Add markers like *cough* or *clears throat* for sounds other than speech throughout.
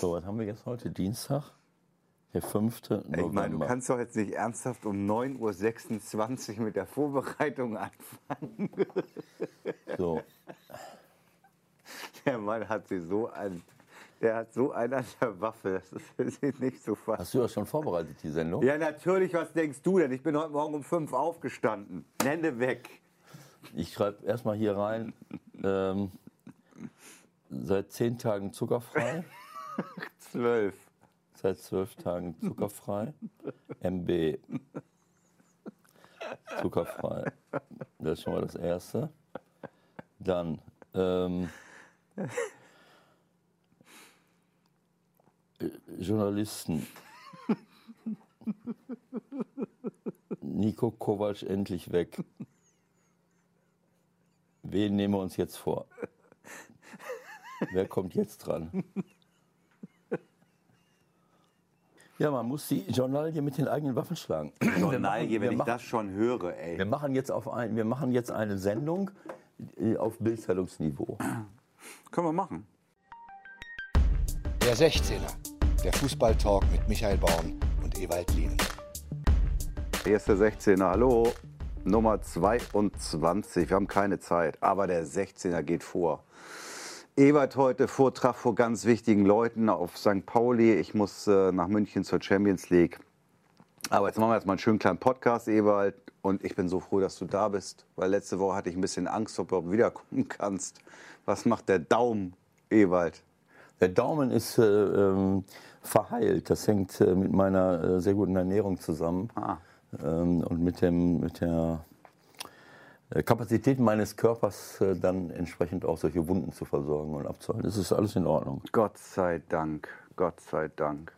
So, was haben wir jetzt heute? Dienstag? Der 5. November. Ich meine, du kannst doch jetzt nicht ernsthaft um 9.26 Uhr mit der Vorbereitung anfangen. So, *laughs* Der Mann hat sie so an. Der hat so einen an der Waffe. Das ist nicht so fast. hast du das schon vorbereitet, die Sendung? Ja, natürlich, was denkst du denn? Ich bin heute Morgen um 5 aufgestanden. Nenne weg. Ich schreibe erstmal hier rein, ähm, seit 10 Tagen zuckerfrei, *laughs* *laughs* 12. seit 12 Tagen zuckerfrei, MB. Zuckerfrei. Das ist schon mal das Erste. Dann, ähm, äh, Journalisten. Nico Kovac endlich weg. Wen nehmen wir uns jetzt vor? Wer kommt jetzt dran? Ja, man muss die Journalie mit den eigenen Waffen schlagen. Journalie, wir wenn ich machen- das schon höre, ey. Wir machen jetzt, auf ein, wir machen jetzt eine Sendung äh, auf Bildzeitungsniveau. Können wir machen. Der 16er, der Fußballtalk mit Michael Baum und Ewald Lien. Hier ist der 16er. Hallo. Nummer 22. Wir haben keine Zeit, aber der 16er geht vor. Ebert heute Vortrag vor ganz wichtigen Leuten auf St. Pauli. Ich muss äh, nach München zur Champions League. Aber jetzt machen wir erstmal einen schönen kleinen Podcast, Ewald. Und ich bin so froh, dass du da bist, weil letzte Woche hatte ich ein bisschen Angst, ob du überhaupt wiederkommen *laughs* kannst. Was macht der Daumen, Ewald? Der Daumen ist äh, ähm, verheilt. Das hängt äh, mit meiner äh, sehr guten Ernährung zusammen Ah. ähm, und mit, dem, mit der äh, Kapazität meines Körpers, äh, dann entsprechend auch solche Wunden zu versorgen und abzuhalten. Das ist alles in Ordnung. Gott sei Dank, Gott sei Dank.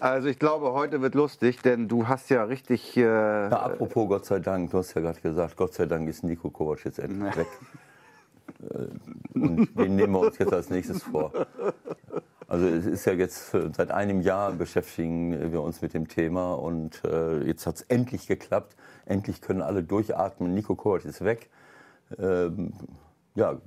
Also ich glaube, heute wird lustig, denn du hast ja richtig... Äh, Ja, apropos Gott sei Dank, du hast ja gerade gesagt, Gott sei Dank ist Nico Kovac jetzt endlich weg. Äh, Und den nehmen wir uns jetzt als nächstes vor. *laughs* Also es ist ja jetzt äh, seit einem Jahr beschäftigen wir uns mit dem Thema und äh, jetzt hat es endlich geklappt. Endlich können alle durchatmen. Nico Kovac ist weg. Ähm, ja,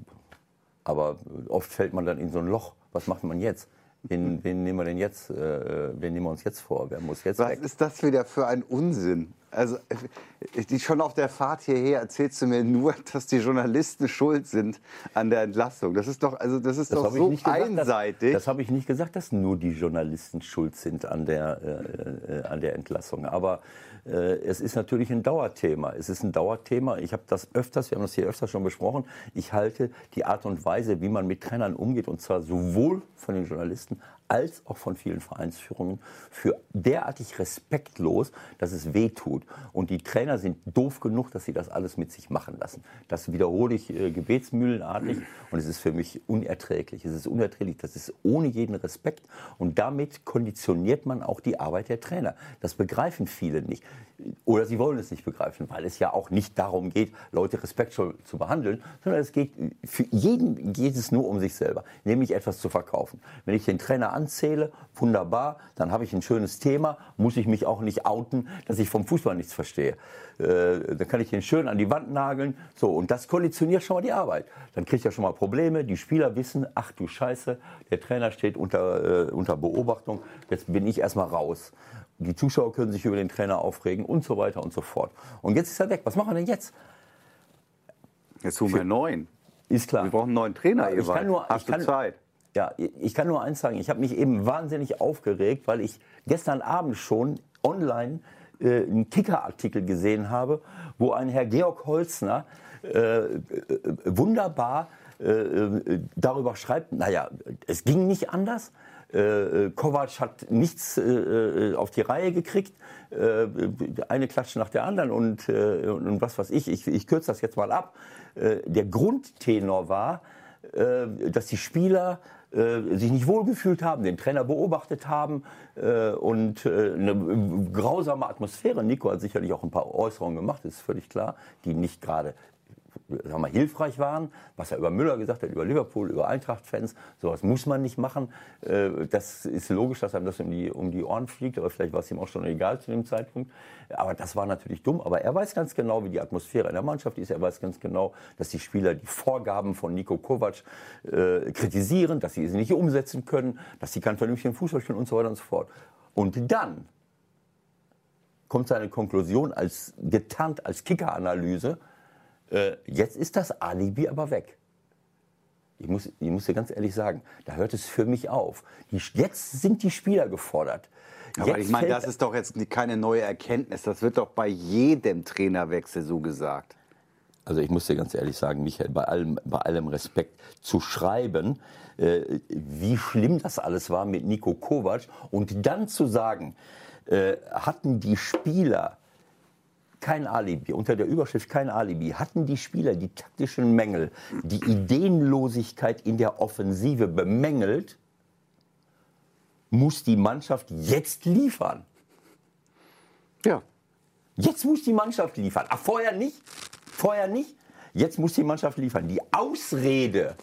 aber oft fällt man dann in so ein Loch. Was macht man jetzt? Wen, wen nehmen wir denn jetzt? Äh, wen nehmen wir uns jetzt vor? Wer muss jetzt was weg? ist das wieder für ein Unsinn? Also äh, die, schon auf der Fahrt hierher erzählst du mir nur, *laughs* dass die Journalisten schuld sind an der Entlassung. Das ist doch, also das ist Das doch so nicht gesagt, einseitig. Das, das habe ich nicht gesagt, dass nur die Journalisten schuld sind an der, äh, äh, an der Entlassung. Aber äh, es ist natürlich ein Dauerthema. Es ist ein Dauerthema. Ich habe das öfters, wir haben das hier öfters schon besprochen. Ich halte die Art und Weise, wie man mit Trainern umgeht, und zwar sowohl von den Journalisten als auch von vielen Vereinsführungen, für derartig respektlos, dass es weh tut. Und die Trainer sind doof genug, dass sie das alles mit sich machen lassen. Das wiederhole ich äh, gebetsmühlenartig und es ist für mich unerträglich. Es ist unerträglich, das ist ohne jeden Respekt und damit konditioniert man auch die Arbeit der Trainer. Das begreifen viele nicht. Oder sie wollen es nicht begreifen, weil es ja auch nicht darum geht, Leute respektvoll zu behandeln, sondern es geht für jeden geht es nur um sich selber, nämlich etwas zu verkaufen. Wenn ich den Trainer anzähle, wunderbar, dann habe ich ein schönes Thema, muss ich mich auch nicht outen, dass ich vom Fußball nichts verstehe. Äh, dann kann ich den schön an die Wand nageln, so und das konditioniert schon mal die Arbeit. Dann kriege ich ja schon mal Probleme. Die Spieler wissen, ach du Scheiße, der Trainer steht unter, äh, unter Beobachtung, jetzt bin ich erstmal raus. Die Zuschauer können sich über den Trainer aufregen und so weiter und so fort. Und jetzt ist er weg. Was machen wir denn jetzt? Jetzt holen wir neuen. Ist klar. Wir brauchen einen neuen Trainer, Ich Ewald. kann nur- Hast ich kann- Zeit? Ja, ich kann nur eins sagen. Ich habe mich eben wahnsinnig aufgeregt, weil ich gestern Abend schon online äh, einen Kicker-Artikel gesehen habe, wo ein Herr Georg Holzner äh, äh, wunderbar äh, äh, darüber schreibt, naja, es ging nicht anders. Äh, Kovac hat nichts äh, äh, auf die Reihe gekriegt, äh, eine Klatsche nach der anderen und, äh, und was weiß ich, ich, ich kürze das jetzt mal ab. Der Grundtenor war, dass die Spieler sich nicht wohlgefühlt haben, den Trainer beobachtet haben äh, und äh, eine grausame Atmosphäre. Nico hat sicherlich auch ein paar Äußerungen gemacht, ist völlig klar, die nicht gerade sagen wir, hilfreich waren, was er über Müller gesagt hat, über Liverpool, über Eintracht-Fans. Sowas muss man nicht machen. Äh, das ist logisch, dass einem das um die, um die Ohren fliegt, aber vielleicht war es ihm auch schon egal zu dem Zeitpunkt. Aber das war natürlich dumm. Aber er weiß ganz genau, wie die Atmosphäre in der Mannschaft ist. Er weiß ganz genau, dass die Spieler die Vorgaben von Nico Kovac äh, kritisieren, dass sie sie nicht umsetzen können, dass sie keinen vernünftigen Fußball spielen und so weiter und so fort. Und dann kommt seine Konklusion als getarnt als Kicker-Analyse. Äh, jetzt ist das Alibi aber weg. Ich muss, ich muss dir ganz ehrlich sagen, da hört es für mich auf. Die, jetzt sind die Spieler gefordert. Aber Jetzt ich meine, das ist doch jetzt keine neue Erkenntnis. Das wird doch bei jedem Trainerwechsel so gesagt. Also ich muss dir ganz ehrlich sagen, Michael, bei allem, bei allem Respekt zu schreiben, äh, wie schlimm das alles war mit Nico Kovac und dann zu sagen, äh, hatten die Spieler kein Alibi, unter der Überschrift kein Alibi, hatten die Spieler die taktischen Mängel, die Ideenlosigkeit in der Offensive bemängelt, muss die Mannschaft jetzt liefern. Ja. Jetzt muss die Mannschaft liefern. Ach, vorher nicht? Vorher nicht? Jetzt muss die Mannschaft liefern. Die Ausrede,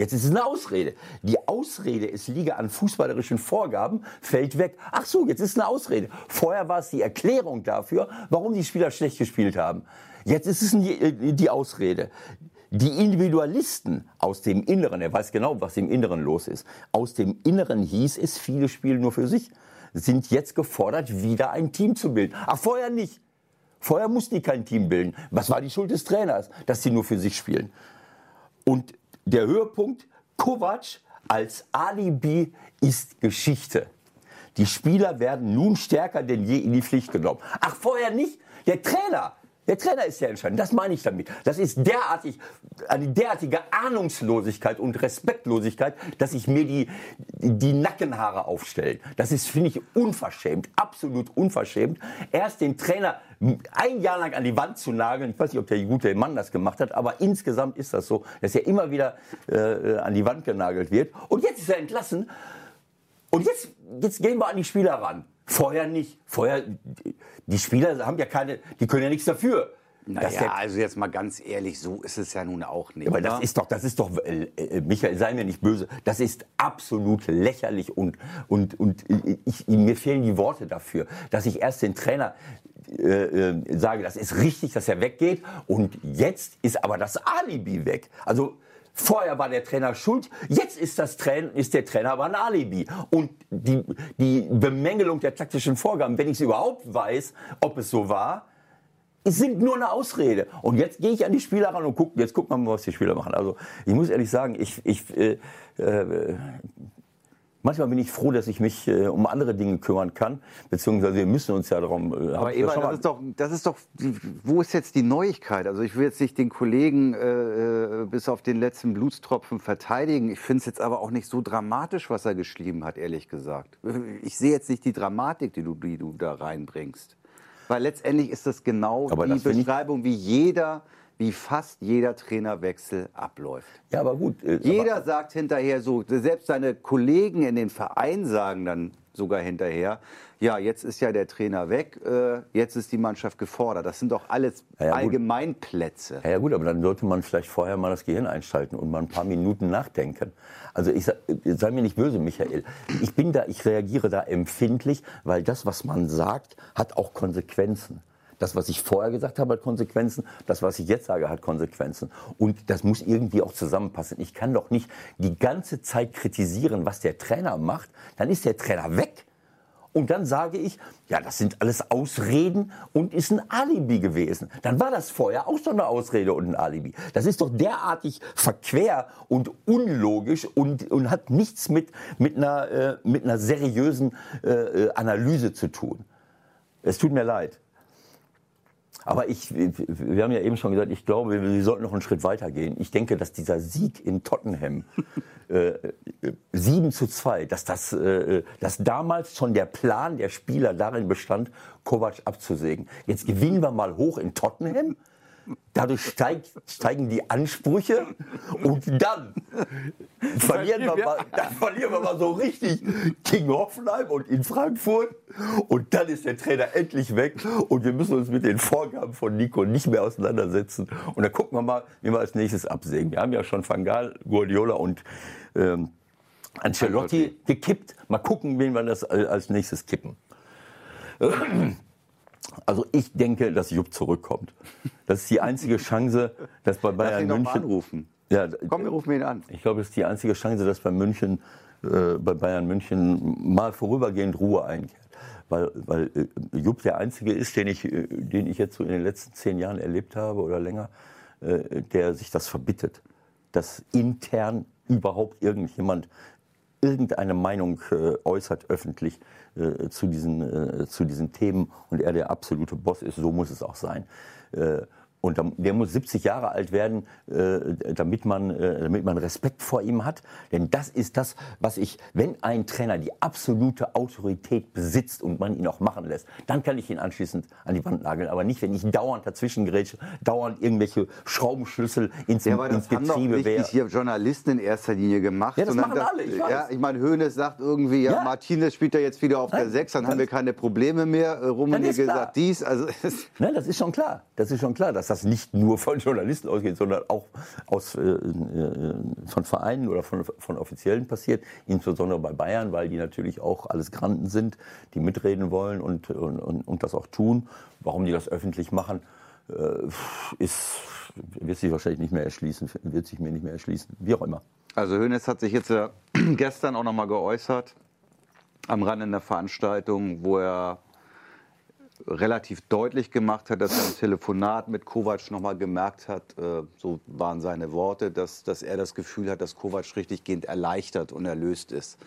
jetzt ist es eine Ausrede. Die Ausrede, es liege an fußballerischen Vorgaben, fällt weg. Ach so, jetzt ist es eine Ausrede. Vorher war es die Erklärung dafür, warum die Spieler schlecht gespielt haben. Jetzt ist es die, die Ausrede. Die Individualisten aus dem Inneren, er weiß genau, was im Inneren los ist, aus dem Inneren hieß es, viele spielen nur für sich, sind jetzt gefordert, wieder ein Team zu bilden. Ach, vorher nicht. Vorher mussten die kein Team bilden. Was war die Schuld des Trainers, dass sie nur für sich spielen? Und der Höhepunkt, Kovac als Alibi ist Geschichte. Die Spieler werden nun stärker denn je in die Pflicht genommen. Ach, vorher nicht? Der Trainer, der Trainer ist ja entscheidend. Das meine ich damit. Das ist derartig, eine derartige Ahnungslosigkeit und Respektlosigkeit, dass sich mir die, die Nackenhaare aufstellen. Das ist, finde ich, unverschämt. Absolut unverschämt. Erst den Trainer ein Jahr lang an die Wand zu nageln. Ich weiß nicht, ob der gute Mann das gemacht hat, aber insgesamt ist das so, dass er immer wieder äh, an die Wand genagelt wird. Und jetzt ist er entlassen. Und jetzt, jetzt gehen wir an die Spieler ran. Vorher nicht. Vorher, die Spieler haben ja keine, die können ja nichts dafür. Naja, also jetzt mal ganz ehrlich, so ist es ja nun auch nicht. aber das oder? ist doch, das ist doch, äh, äh, Michael, sei mir nicht böse, das ist absolut lächerlich und, und, und ich, mir fehlen die Worte dafür, dass ich erst den Trainer äh, äh, sage, das ist richtig, dass er weggeht und jetzt ist aber das Alibi weg. Also Vorher war der Trainer schuld, jetzt ist, das Train ist der Trainer aber ein Alibi. Und die, die Bemängelung der taktischen Vorgaben, wenn ich es überhaupt weiß, ob es so war, sind nur eine Ausrede. Und jetzt gehe ich an die Spieler ran und gucke, jetzt gucken wir mal, was die Spieler machen. Also ich muss ehrlich sagen, ich, ich, äh, äh, manchmal bin ich froh, dass ich mich äh, um andere Dinge kümmern kann, beziehungsweise wir müssen uns ja darum. Äh, Aber schon das ist doch, das ist doch, wo ist jetzt die Neuigkeit? Also ich will jetzt nicht den Kollegen äh, äh, bis auf den letzten Blutstropfen verteidigen. Ich finde es jetzt aber auch nicht so dramatisch, was er geschrieben hat, ehrlich gesagt. *laughs* Ich sehe jetzt nicht die Dramatik, die du, die du da reinbringst. Weil letztendlich ist das genau Aber die das Beschreibung, wie jeder, wie fast jeder Trainerwechsel abläuft. ja, aber gut. äh, Jeder aber, sagt hinterher so, selbst seine Kollegen in den Vereinen sagen dann sogar hinterher, ja, jetzt ist ja der Trainer weg, äh, jetzt ist die Mannschaft gefordert. Das sind doch alles Ja, ja. Allgemeinplätze. Ja, ja gut, aber dann sollte man vielleicht vorher mal das Gehirn einschalten und mal ein paar Minuten nachdenken. Also ich sag- sei mir nicht böse, Michael. Ich bin da, ich reagiere da empfindlich, weil das, was man sagt, hat auch Konsequenzen. Das, was ich vorher gesagt habe, hat Konsequenzen. Das, was ich jetzt sage, hat Konsequenzen. Und das muss irgendwie auch zusammenpassen. Ich kann doch nicht die ganze Zeit kritisieren, was der Trainer macht. Dann ist der Trainer weg. Und dann sage ich, ja, das sind alles Ausreden und ist ein Alibi gewesen. Dann war das vorher auch schon eine Ausrede und ein Alibi. Das ist doch derartig verquer und unlogisch und, und hat nichts mit, mit, einer, äh, mit einer seriösen äh, äh, Analyse zu tun. Es tut mir leid. Aber ich, wir haben ja eben schon gesagt, ich glaube, wir sollten noch einen Schritt weiter gehen. Ich denke, dass dieser Sieg in Tottenham *laughs* äh, 7 zu 2, dass, das, äh, dass damals schon der Plan der Spieler darin bestand, Kovac abzusägen. Jetzt gewinnen wir mal hoch in Tottenham. Dadurch steigt, steigen die Ansprüche und dann verlieren wir, mal, dann verlieren wir mal so richtig gegen Hoffenheim und in Frankfurt. Und dann ist der Trainer endlich weg und wir müssen uns mit den Vorgaben von Nico nicht mehr auseinandersetzen. Und dann gucken wir mal, wie wir als nächstes absägen. Wir haben ja schon Van Gaal, Guardiola und ähm, Ancelotti gekippt. Mal gucken, wen wir das als nächstes kippen. Also ich denke, dass Jupp zurückkommt. Das ist die einzige Chance, dass bei Bayern Lass ihn München. anrufen. Ja, Komm, wir rufen ihn an. ich glaube, das ist die einzige Chance, dass bei München, äh, bei Bayern München mal vorübergehend Ruhe einkehrt. Weil, weil äh, Jupp der einzige ist, den ich, äh, den ich jetzt so in den letzten zehn Jahren erlebt habe oder länger, äh, der sich das verbittet. Dass intern überhaupt irgendjemand irgendeine Meinung äh, äußert öffentlich äh, zu, diesen, äh, zu diesen Themen und er der absolute Boss ist, so muss es auch sein. Äh, und der muss 70 Jahre alt werden, äh, damit, man, äh, damit man Respekt vor ihm hat. Denn das ist das, was ich, wenn ein Trainer die absolute Autorität besitzt und man ihn auch machen lässt, dann kann ich ihn anschließend an die Wand nageln. Aber nicht, wenn ich dauernd dazwischen grätsche, dauernd irgendwelche Schraubenschlüssel ins, Ja, aber ins das haben doch Getriebe nicht hier Journalisten in erster Linie gemacht. Ja, das machen alle, ich weiß. Ja, ich meine, Hoeneß sagt irgendwie, ja, Ja. Martinez spielt ja jetzt wieder auf der Nein, 6, dann das- haben wir keine Probleme mehr. Äh, Rummenigge sagt dies. Also, Nein, das ist schon klar. Das ist schon klar, dass das nicht nur von Journalisten ausgeht, sondern auch aus, äh, äh, von Vereinen oder von, von Offiziellen passiert. Insbesondere bei Bayern, weil die natürlich auch alles Granden sind, die mitreden wollen und, und, und, und das auch tun. Warum die das öffentlich machen, äh, ist, wird sich wahrscheinlich nicht mehr erschließen, wird sich mir nicht mehr erschließen. Wie auch immer. also Hoeneß hat sich jetzt ja *clears throat* gestern auch nochmal geäußert am Rande einer Veranstaltung, wo er relativ deutlich gemacht hat, dass er im Telefonat mit Kovac nochmal gemerkt hat, äh, so waren seine Worte, dass, dass er das Gefühl hat, dass Kovac richtiggehend erleichtert und erlöst ist.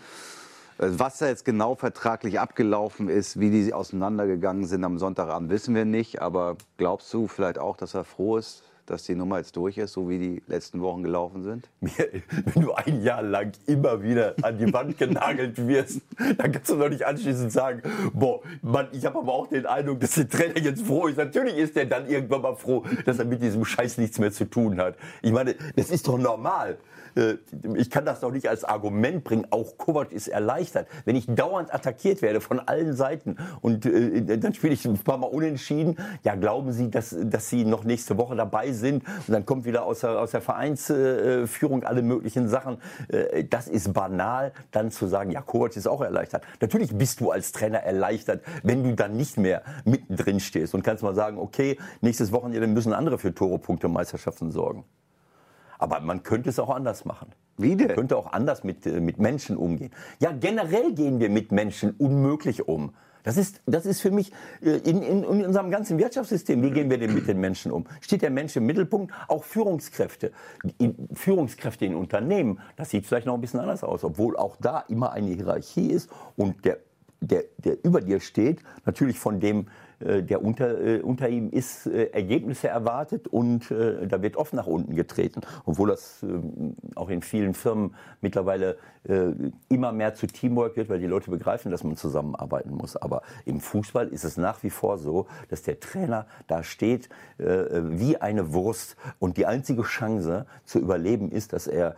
Äh, Was da jetzt genau vertraglich abgelaufen ist, wie die auseinandergegangen sind am Sonntagabend, wissen wir nicht. Aber glaubst du vielleicht auch, dass er froh ist, dass die Nummer jetzt durch ist, so wie die letzten Wochen gelaufen sind? Wenn du ein Jahr lang immer wieder an die Wand genagelt wirst, dann kannst du doch nicht anschließend sagen, boah, Mann, ich habe aber auch den Eindruck, dass der Trainer jetzt froh ist. Natürlich ist er dann irgendwann mal froh, dass er mit diesem Scheiß nichts mehr zu tun hat. Ich meine, das ist doch normal. Äh, Ich kann das doch nicht als Argument bringen. Auch Kovac ist erleichtert. Wenn ich dauernd attackiert werde von allen Seiten und äh, dann spiele ich ein paar Mal unentschieden, ja, glauben Sie, dass, dass Sie noch nächste Woche dabei sind und dann kommt wieder aus der, aus der Vereinsführung alle möglichen Sachen. Äh, Das ist banal, dann zu sagen, ja, Kovac ist auch erleichtert. Natürlich bist du als Trainer erleichtert, wenn du dann nicht mehr mittendrin stehst und kannst mal sagen, okay, nächstes Wochenende müssen andere für Tore, Punkte, Meisterschaften sorgen. Aber man könnte es auch anders machen. Wie denn? Man könnte auch anders mit, äh, mit Menschen umgehen. Ja, generell gehen wir mit Menschen unmöglich um. Das ist, das ist für mich äh, in, in, in unserem ganzen Wirtschaftssystem, wie gehen wir denn mit den Menschen um? Steht der Mensch im Mittelpunkt? Auch Führungskräfte. In, Führungskräfte in Unternehmen, das sieht vielleicht noch ein bisschen anders aus, obwohl auch da immer eine Hierarchie ist und der, der, der über dir steht, natürlich von dem, der unter, äh, unter ihm ist, äh, Ergebnisse erwartet und äh, da wird oft nach unten getreten. Obwohl das ähm, auch in vielen Firmen mittlerweile äh, immer mehr zu Teamwork wird, weil die Leute begreifen, dass man zusammenarbeiten muss. Aber im Fußball ist es nach wie vor so, dass der Trainer da steht äh, wie eine Wurst und die einzige Chance zu überleben ist, dass er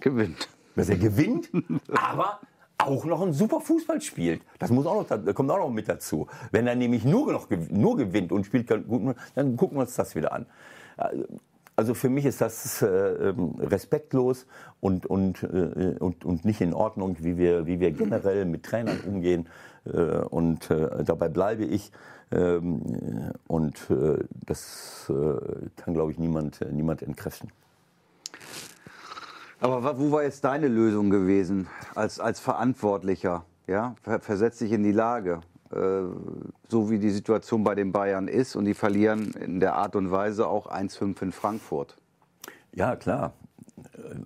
Gewinnt. dass er gewinnt, aber auch noch ein super Fußball spielt. Das muss auch noch, da kommt auch noch mit dazu. Wenn er nämlich nur noch nur gewinnt und spielt gut, dann gucken wir uns das wieder an. Also für mich ist das äh, ähm, respektlos und, und, äh, und, und nicht in Ordnung, wie wir, wie wir generell mit Trainern umgehen. Äh, und äh, dabei bleibe ich. Ähm, und äh, das äh, kann, glaube ich, niemand, äh, niemand entkräften. Aber wo war jetzt deine Lösung gewesen als, als Verantwortlicher? Ja? Ver- Versetz dich in die Lage, äh, so wie die Situation bei den Bayern ist und die verlieren in der Art und Weise auch 1-5 in Frankfurt. Ja, klar.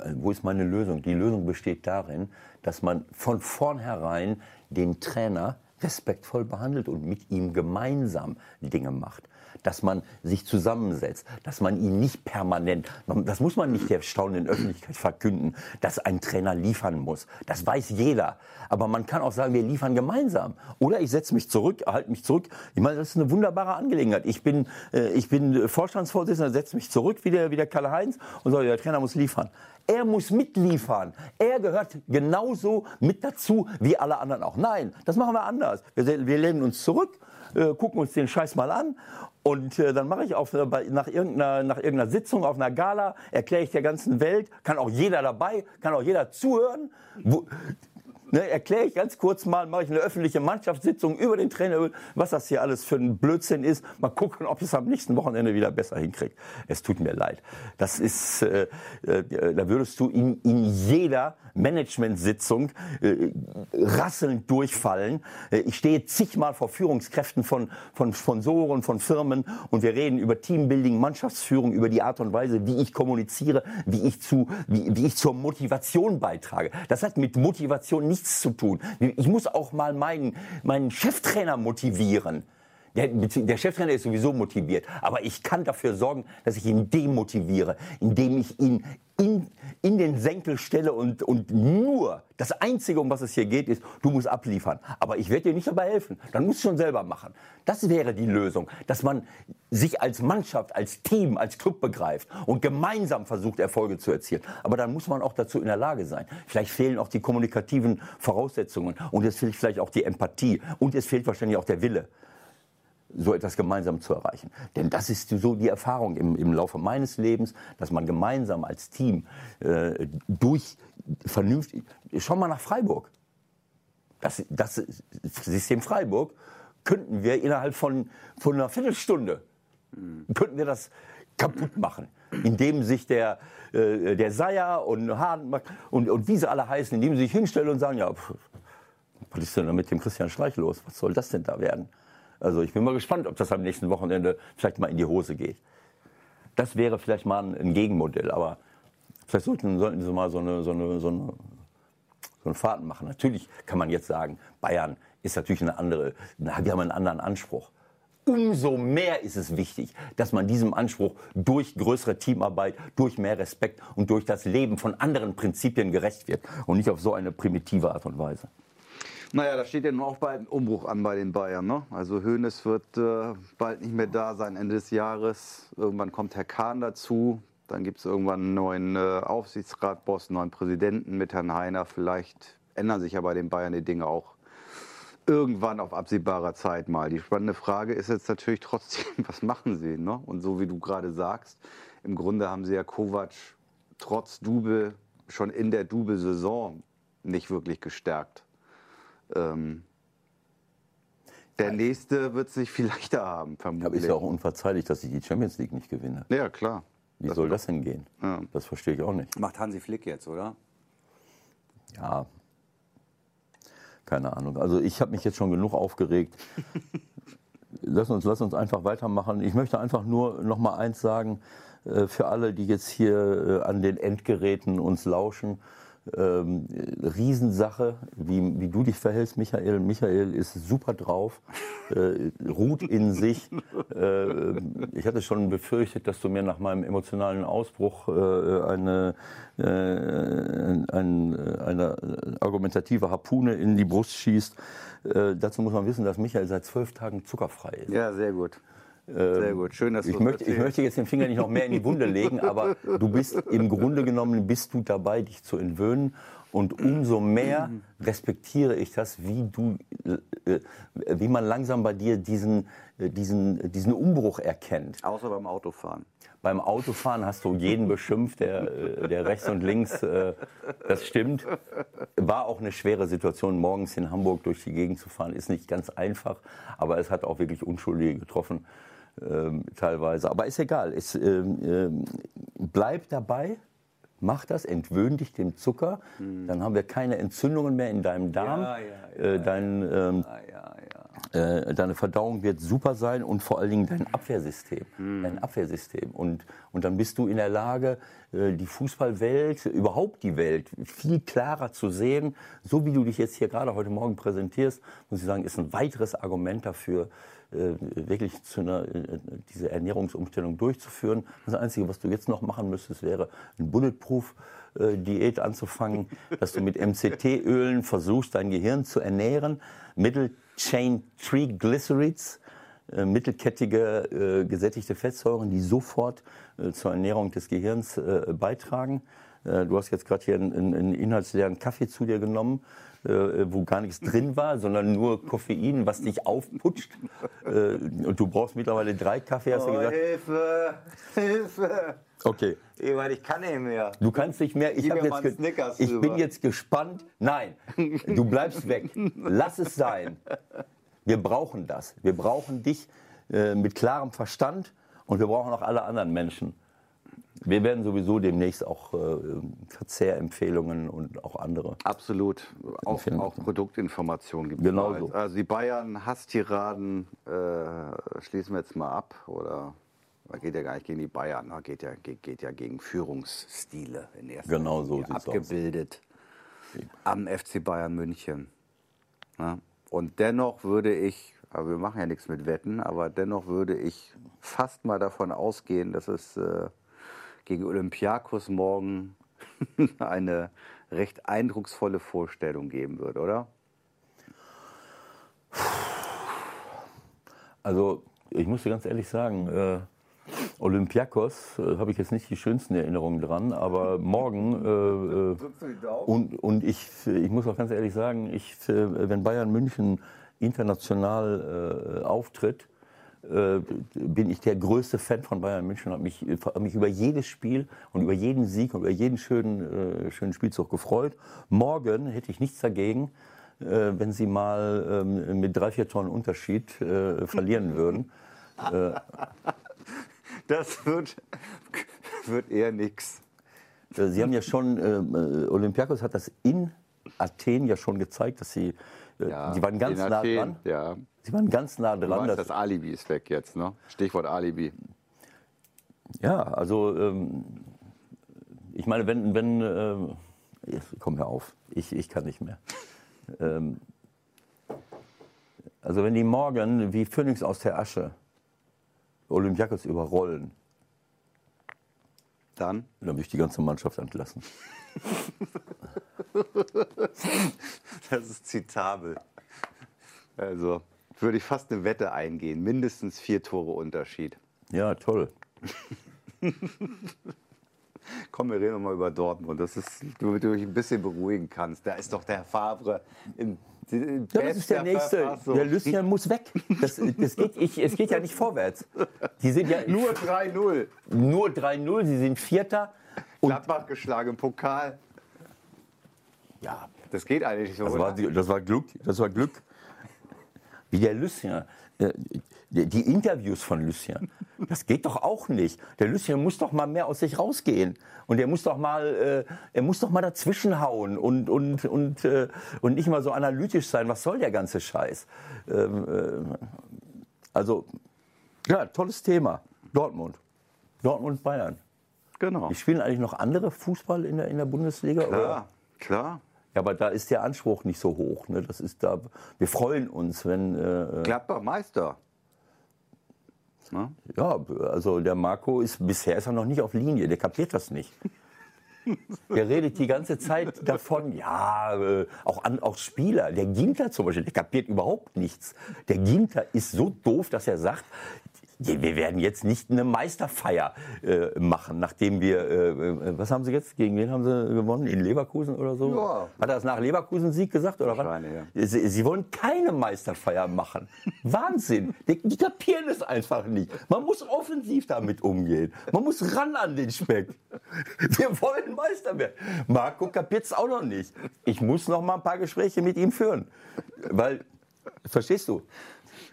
Äh, Wo ist meine Lösung? Die Lösung besteht darin, dass man von vornherein den Trainer respektvoll behandelt und mit ihm gemeinsam Dinge macht. Dass man sich zusammensetzt, dass man ihn nicht permanent, das muss man nicht der staunenden Öffentlichkeit verkünden, dass ein Trainer liefern muss. Das weiß jeder. Aber man kann auch sagen, wir liefern gemeinsam. Oder ich setze mich zurück, halte mich zurück. Ich meine, das ist eine wunderbare Angelegenheit. Ich bin, äh, ich bin Vorstandsvorsitzender, setze mich zurück wie der, wie der Karl-Heinz und sage, der Trainer muss liefern. Er muss mitliefern. Er gehört genauso mit dazu wie alle anderen auch. Nein, das machen wir anders. Wir, wir lehnen uns zurück, äh, gucken uns den Scheiß mal an und äh, dann mache ich auf, nach, irgendeiner, nach irgendeiner Sitzung, auf einer Gala, erkläre ich der ganzen Welt, kann auch jeder dabei, kann auch jeder zuhören. Wo, Ne, erkläre ich ganz kurz mal, mache ich eine öffentliche Mannschaftssitzung über den Trainer, was das hier alles für ein Blödsinn ist. Mal gucken, ob es am nächsten Wochenende wieder besser hinkriegt. Es tut mir leid. Das ist, äh, äh, da würdest du in, in jeder Managementsitzung äh, rasselnd durchfallen. Äh, ich stehe zigmal vor Führungskräften von, von Sponsoren, von Firmen und wir reden über Teambuilding, Mannschaftsführung, über die Art und Weise, wie ich kommuniziere, wie ich, zu, wie, wie ich zur Motivation beitrage. Das hat mit Motivation nichts zu tun. Ich muss auch mal meinen, meinen Cheftrainer motivieren. Der, der, Cheftrainer ist sowieso motiviert, aber ich kann dafür sorgen, dass ich ihn demotiviere, indem ich ihn in, in den Senkel stelle und, und nur das Einzige, um was es hier geht, ist, du musst abliefern. Aber ich werde dir nicht dabei helfen. Dann musst du schon selber machen. Das wäre die Lösung, dass man sich als Mannschaft, als Team, als Club begreift und gemeinsam versucht, Erfolge zu erzielen. Aber dann muss man auch dazu in der Lage sein. Vielleicht fehlen auch die kommunikativen Voraussetzungen und es fehlt vielleicht auch die Empathie und es fehlt wahrscheinlich auch der Wille so etwas gemeinsam zu erreichen. Denn das ist so die Erfahrung im, im Laufe meines Lebens, dass man gemeinsam als Team äh, durch vernünftig. Schau mal nach Freiburg. Das, das System Freiburg könnten wir innerhalb von, von einer Viertelstunde könnten wir das kaputt machen, indem sich der, äh, der Seier und Hahn und, und wie sie alle heißen, indem sie sich hinstellen und sagen, ja, pff, was ist denn da mit dem Christian Streich los? Was soll das denn da werden? Also ich bin mal gespannt, ob das am nächsten Wochenende vielleicht mal in die Hose geht. Das wäre vielleicht mal ein, Gegenmodell, aber vielleicht sollten, sie mal so eine, so eine, so eine, so eine Fahrten machen. Natürlich kann man jetzt sagen, Bayern ist natürlich eine andere, wir haben einen anderen Anspruch. Umso mehr ist es wichtig, dass man diesem Anspruch durch größere Teamarbeit, durch mehr Respekt und durch das Leben von anderen Prinzipien gerecht wird und nicht auf so eine primitive Art und Weise. Naja, da steht ja nun auch bald ein Umbruch an bei den Bayern. Ne? Also Hoeneß wird äh, bald nicht mehr da sein, Ende des Jahres. Irgendwann kommt Herr Kahn dazu. Dann gibt es irgendwann einen neuen äh, Aufsichtsratboss, einen neuen Präsidenten mit Herrn Heiner. Vielleicht ändern sich ja bei den Bayern die Dinge auch irgendwann auf absehbarer Zeit mal. Die spannende Frage ist jetzt natürlich trotzdem, *laughs* was machen sie? Ne? Und so wie du gerade sagst, im Grunde haben sie ja Kovac trotz Double schon in der Double-Saison nicht wirklich gestärkt. Ähm, der nächste wird es nicht viel leichter haben, vermutlich. Aber ist ja auch unverzeihlich, dass ich die Champions League nicht gewinne. Ja, klar. Wie das soll das denn gehen? Ja. Das verstehe ich auch nicht. Macht Hansi Flick jetzt, oder? Ja. Keine Ahnung. Also ich habe mich jetzt schon genug aufgeregt. *laughs* lass, uns, lass uns einfach weitermachen. Ich möchte einfach nur noch mal eins sagen, äh, für alle, die jetzt hier äh, an den Endgeräten uns lauschen ähm, Riesensache, wie, wie du dich verhältst, Michael. Michael ist super drauf, äh, ruht in sich. Äh, ich hatte schon befürchtet, dass du mir nach meinem emotionalen Ausbruch äh, eine, äh, ein, eine argumentative Harpune in die Brust schießt. Äh, dazu muss man wissen, dass Michael seit zwölf Tagen zuckerfrei ist. Ja, sehr gut. Sehr gut, schön, dass du ich möchte, ich möchte jetzt den Finger nicht noch mehr in die Wunde legen, aber du bist im Grunde genommen bist du dabei, dich zu entwöhnen. Und umso mehr respektiere ich das, wie du, äh, wie man langsam bei dir diesen, äh, diesen, diesen Umbruch erkennt. Außer beim Autofahren. Beim Autofahren hast du jeden beschimpft, der, äh, der rechts und links, das stimmt. War auch eine schwere Situation, morgens in Hamburg durch die Gegend zu fahren, ist nicht ganz einfach, aber es hat auch wirklich Unschuldige getroffen ähm, teilweise. Aber ist egal. Es ähm, ähm, bleibt dabei. Mach das, entwöhn dich dem Zucker, mhm. dann haben wir keine Entzündungen mehr in deinem Darm. Ja, ja, ja, äh, dein, ähm, Äh, deine Verdauung wird super sein und vor allen Dingen dein Abwehrsystem. Dein Abwehrsystem. Und, und dann bist du in der Lage, äh, die Fußballwelt, überhaupt die Welt, viel klarer zu sehen. So wie du dich jetzt hier gerade heute Morgen präsentierst, muss ich sagen, ist ein weiteres Argument dafür, äh, wirklich zu einer, äh, diese Ernährungsumstellung durchzuführen. Das Einzige, was du jetzt noch machen müsstest, wäre ein Bulletproof-Diät anzufangen, *laughs* dass du mit MCT-Ölen versuchst, dein Gehirn zu ernähren. Middle Chain Triglycerides, äh, mittelkettige äh, gesättigte Fettsäuren, die sofort äh, zur Ernährung des Gehirns äh, beitragen. Äh, du hast jetzt gerade hier einen, einen inhaltsleeren Kaffee zu dir genommen, äh, wo gar nichts drin war, sondern nur Koffein, was dich aufputscht. Äh, und du brauchst mittlerweile drei Kaffee, hast du Oh, gesagt. Hilfe! Hilfe! Okay. Ewald, ich kann nicht mehr. Du kannst nicht mehr. Ich, jetzt mal einen ge- Snickers ich bin jetzt gespannt. Nein, du bleibst weg. Lass es sein. Wir brauchen das. Wir brauchen dich äh, mit klarem Verstand und wir brauchen auch alle anderen Menschen. Wir werden sowieso demnächst auch äh, Verzehrempfehlungen und auch andere. Absolut. Auch, auch Produktinformationen gibt es. Genau so. Also die Bayern Hasstiraden äh, schließen wir jetzt mal ab. Oder man geht ja gar nicht gegen die Bayern, ne? geht, ja, geht, geht ja gegen Führungsstile in erster Genau so Linie. aus. Abgebildet am FC Bayern München. Ne? Und dennoch würde ich, aber wir machen ja nichts mit Wetten, aber dennoch würde ich fast mal davon ausgehen, dass es äh, gegen Olympiakos morgen *laughs* eine recht eindrucksvolle Vorstellung geben wird, oder? Also ich muss dir ganz ehrlich sagen, äh, Olympiakos äh, habe ich jetzt nicht die schönsten Erinnerungen dran, aber morgen äh, äh, und, und ich, ich muss auch ganz ehrlich sagen, ich, äh, wenn Bayern München international äh, auftritt, bin ich der größte Fan von Bayern München, habe mich, hab mich über jedes Spiel und über jeden Sieg und über jeden schönen, äh, schönen Spielzug gefreut. Morgen hätte ich nichts dagegen, wenn sie mal ähm, mit drei, vier Tonnen Unterschied verlieren würden. Das wird, wird eher nix. Äh, Sie haben ja schon, ähm, äh, Olympiakos hat das in Athen ja schon gezeigt, dass sie, äh, Ja, sie waren ganz in nah Athen, dran. Ja. Sie waren ganz nah Du dran. weißt, dass- das Alibi ist weg jetzt, ne? Stichwort Alibi. Ja, also ähm, ich meine, wenn, wenn ähm, jetzt, komm hör auf, ich, ich kann nicht mehr. Ähm, also wenn die morgen wie Phönix aus der Asche Olympiakos überrollen, Dann? dann würde ich die ganze Mannschaft entlassen. Das ist zitabel. Also würde ich fast eine Wette eingehen. Mindestens vier Tore Unterschied. Ja, toll. Komm, wir reden noch mal über Dortmund. Das ist, damit du dich ein bisschen beruhigen kannst. Da ist doch der Favre in, in Ja, das ist der nächste. Verfassung. Der Lucien muss weg. Das, das geht, ich, es geht ja nicht vorwärts. Die sind ja *laughs* Nur 3-0. nur 3-0, sie sind Vierter. Und Gladbach geschlagen im Pokal. ja, Das geht eigentlich so. das war, das war Glück. Das war Glück. Wie der Lucien. Äh, Die, die Interviews von Lucien, das geht doch auch nicht. Der Lucien muss doch mal mehr aus sich rausgehen. Und er muss doch mal, äh, er muss doch mal dazwischenhauen und, und, und, äh, und nicht mal so analytisch sein. Was soll der ganze Scheiß? Ähm, äh, also, ja, tolles Thema. Dortmund. Dortmund, Bayern. Genau. Die spielen eigentlich noch andere Fußball in der, in der Bundesliga? Oder? Klar, klar. Ja, aber da ist der Anspruch nicht so hoch. Ne? Das ist da, wir freuen uns, wenn. Äh, Gladbach Meister. Ne? ja, also der Marco ist bisher ist er noch nicht auf Linie, der kapiert das nicht. *laughs* Der redet die ganze Zeit davon, ja, äh, auch, an, auch Spieler, der Ginter zum Beispiel, der kapiert überhaupt nichts. Der Ginter ist so doof, dass er sagt, wir werden jetzt nicht eine Meisterfeier äh, machen, nachdem wir, äh, äh, was haben sie jetzt, gegen wen haben sie gewonnen? In Leverkusen oder so? Ja. Hat er das nach Leverkusen-Sieg gesagt? Oder was? Wahrscheinlich, Sie, sie wollen keine Meisterfeier machen. *laughs* Wahnsinn. Die, die kapieren es einfach nicht. Man muss offensiv damit umgehen. Man muss ran an den Speck. *laughs* Wir wollen Meister werden. Marco kapiert es auch noch nicht. Ich muss noch mal ein paar Gespräche mit ihm führen. Weil, verstehst du?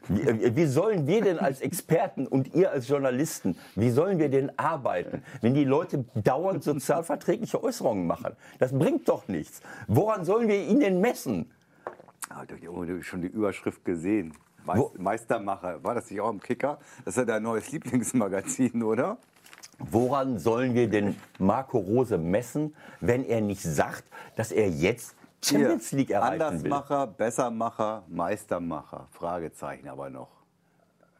Wie, wie sollen wir denn als Experten und ihr als Journalisten, wie sollen wir denn arbeiten, wenn die Leute dauernd sozialverträgliche Äußerungen machen? Das bringt doch nichts. Woran sollen wir ihn denn messen? Ah, du hast schon die Überschrift gesehen. Meist, Meistermacher. War das nicht auch im Kicker? Das ist ja dein neues Lieblingsmagazin, oder? Woran sollen wir denn Marco Rose messen, wenn er nicht sagt, dass er jetzt Champions League erreichen will? Andersmacher, Bessermacher, Meistermacher. Fragezeichen aber noch.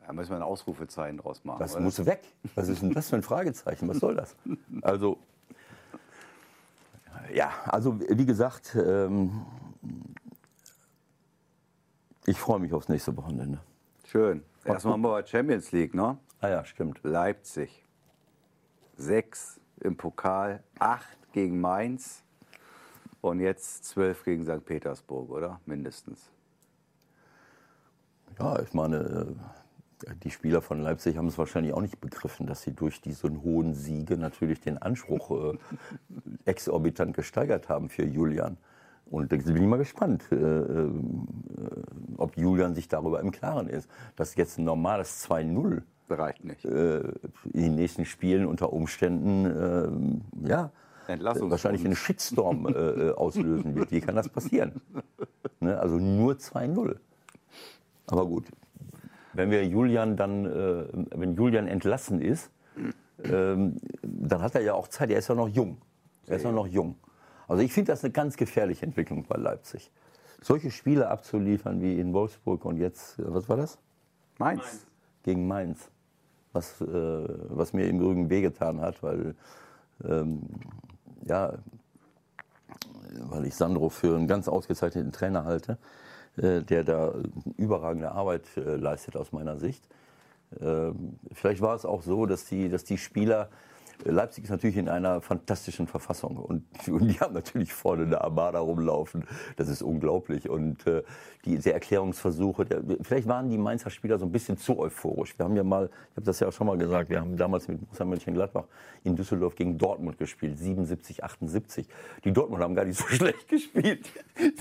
Da müssen wir ein Ausrufezeichen draus machen. Das oder? muss weg. Was ist denn das für ein Fragezeichen? Was soll das? *laughs* Also, ja, also wie gesagt, ähm, ich freue mich aufs nächste Wochenende. Schön. Erstmal haben wir bei Champions League, ne? Ah ja, stimmt. Leipzig. Sechs im Pokal, acht gegen Mainz und jetzt zwölf gegen St. Petersburg, oder? Mindestens. Ja, ich meine, äh, die Spieler von Leipzig haben es wahrscheinlich auch nicht begriffen, dass sie durch diese hohen Siege natürlich den Anspruch äh, *laughs* exorbitant gesteigert haben für Julian. Und da bin ich mal gespannt, äh, äh, ob Julian sich darüber im Klaren ist, dass jetzt ein normales 2-0 Reicht nicht. äh, in den nächsten Spielen unter Umständen äh, ja. Wahrscheinlich einen Shitstorm äh, äh, auslösen wird. Wie kann das passieren? Ne? Also nur 2-0. Aber gut, wenn wir Julian dann, äh, wenn Julian entlassen ist, ähm, dann hat er ja auch Zeit. Er ist ja noch jung. Er ist ja noch jung. Also ich finde das eine ganz gefährliche Entwicklung bei Leipzig. Solche Spiele abzuliefern wie in Wolfsburg und jetzt, äh, was war das? Mainz. gegen Mainz. Was, äh, was mir im Übrigen wehgetan hat, weil, ähm, ja, weil ich Sandro für einen ganz ausgezeichneten Trainer halte, äh, der da überragende Arbeit äh, leistet aus meiner Sicht. Ähm, vielleicht war es auch so, dass die, dass die Spieler Leipzig ist natürlich in einer fantastischen Verfassung und, und die haben natürlich vorne eine Armada rumlaufen. Das ist unglaublich. Und äh, die, die Erklärungsversuche, der, vielleicht waren die Mainzer Spieler so ein bisschen zu euphorisch. Wir haben ja mal, ich habe das ja auch schon mal gesagt, wir haben damals mit Borussia Mönchengladbach in Düsseldorf gegen Dortmund gespielt, 77, 78. Die Dortmund haben gar nicht so *laughs* schlecht gespielt.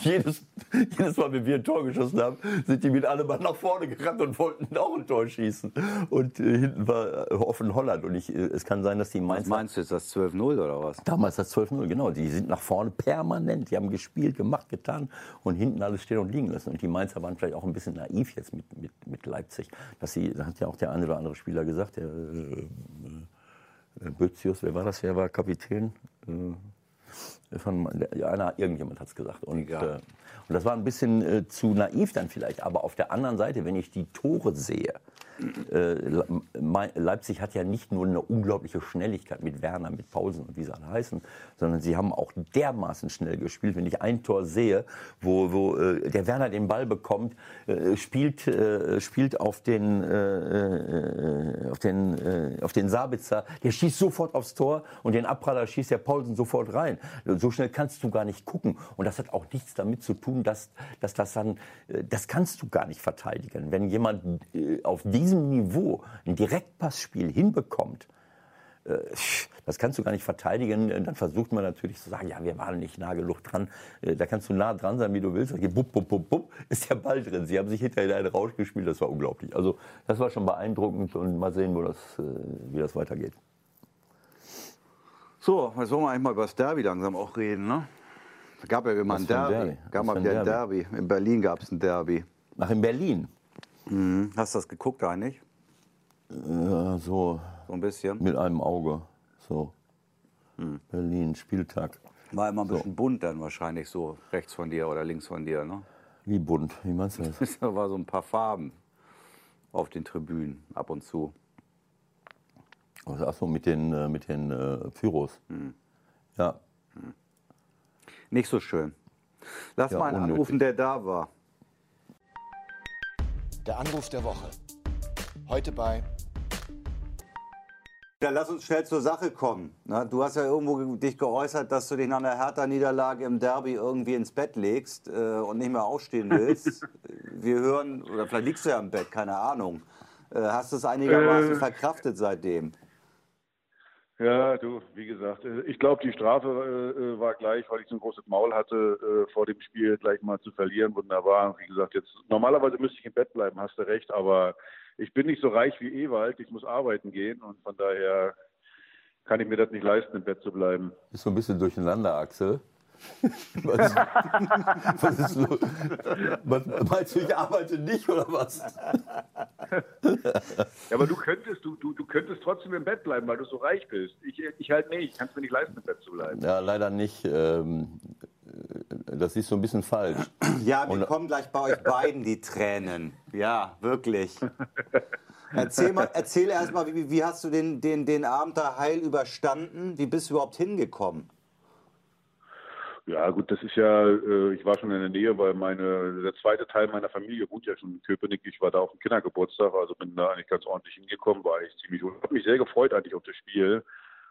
jedes, jedes Mal, wenn wir ein Tor geschossen haben, sind die mit allem Mann nach vorne gerannt und wollten auch ein Tor schießen. Und äh, hinten war äh, offen Holland. Und ich, äh, es kann sein, dass die Was Mainzer meinst du, ist das 12-0 oder was? Damals das 12-0, genau. Die sind nach vorne permanent. Die haben gespielt, gemacht, getan und hinten alles stehen und liegen lassen. Und die Mainzer waren vielleicht auch ein bisschen naiv jetzt mit, mit, mit Leipzig. Dass sie, da hat ja auch der eine oder andere Spieler gesagt, der äh, äh, Bözius, wer war das? Wer war Kapitän? Äh, von, einer, irgendjemand hat es gesagt. Und, äh, und das war ein bisschen äh, zu naiv dann vielleicht. Aber auf der anderen Seite, wenn ich die Tore sehe, äh, Leipzig hat ja nicht nur eine unglaubliche Schnelligkeit mit Werner, mit Paulsen und wie sie alle heißen, sondern sie haben auch dermaßen schnell gespielt. Wenn ich ein Tor sehe, wo, wo äh, der Werner den Ball bekommt, äh, spielt, äh, spielt auf den, auf den, auf den Sabitzer, der schießt sofort aufs Tor und den Abpraller schießt der Paulsen sofort rein. So schnell kannst du gar nicht gucken. Und das hat auch nichts damit zu tun, dass, dass das dann, äh, das kannst du gar nicht verteidigen. Wenn jemand äh, auf diesem Niveau ein Direktpassspiel hinbekommt, äh, das kannst du gar nicht verteidigen. Dann versucht man natürlich zu sagen, ja, wir waren nicht nah genug dran. Da kannst du nah dran sein, wie du willst. Geht bupp, bupp, bupp, bupp, ist der Ball drin. Sie haben sich hinterher einen Rausch gespielt. Das war unglaublich. Also das war schon beeindruckend und mal sehen, wo das, wie das weitergeht. So, jetzt wollen wir eigentlich mal über das Derby langsam auch reden, ne? Es gab ja immer ein Derby. Derby? gab mal wieder ein Derby. In Berlin gab es ein Derby. Nach in Berlin. Mhm. Hast du das geguckt eigentlich? Ja, so So ein bisschen. mit einem Auge. So. Berlin, Spieltag. War immer ein bisschen bunt dann wahrscheinlich so rechts von dir oder links von dir, ne? Wie bunt? Wie meinst du das? *laughs* Da war so ein paar Farben auf den Tribünen ab und zu. Also, Ach so, mit den, äh, mit den äh, Pyros. Ja, Nicht so schön. Lass Ja, mal einen unnötig. anrufen, der da war. Der Anruf der Woche. Heute bei Ja, lass uns schnell zur Sache kommen. Na, du hast ja irgendwo ge- dich geäußert, dass du dich nach einer Hertha-Niederlage im Derby irgendwie ins Bett legst äh, und nicht mehr aufstehen willst. *laughs* Wir hören, oder vielleicht liegst du ja im Bett, keine Ahnung. Äh, hast du es einigermaßen Äh. verkraftet seitdem? Ja, du, wie gesagt, äh, ich glaube, die Strafe äh, äh, war gleich, weil ich so ein großes Maul hatte, äh, vor dem Spiel gleich mal zu verlieren. Wunderbar. Wie gesagt, jetzt normalerweise müsste ich im Bett bleiben, hast du recht, aber ich bin nicht so reich wie Ewald. Ich muss arbeiten gehen und von daher kann ich mir das nicht leisten, im Bett zu bleiben. ist so ein bisschen durcheinander, Axel. Was, *laughs* was ist los? Meinst du, ich arbeite nicht oder was? *laughs* Ja, aber du könntest, du, du, du könntest trotzdem im Bett bleiben, weil du so reich bist. Ich, ich halt nicht, ich kann es mir nicht leisten, im Bett zu bleiben. Ja, leider nicht. Ähm, das ist so ein bisschen falsch. *clears throat* Ja, wir kommen gleich bei euch beiden die Tränen. Ja, wirklich. *laughs* Erzähl, mal, erzähl erst mal, wie, wie hast du den, den, den Abend da heil überstanden? Wie bist du überhaupt hingekommen? Ja, gut, das ist ja, äh, ich war schon in der Nähe, weil meine, der zweite Teil meiner Familie wohnt ja schon in Köpenick. Ich war da auf dem Kindergeburtstag, also bin da eigentlich ganz ordentlich hingekommen, war ich ziemlich, habe mich sehr gefreut eigentlich auf das Spiel.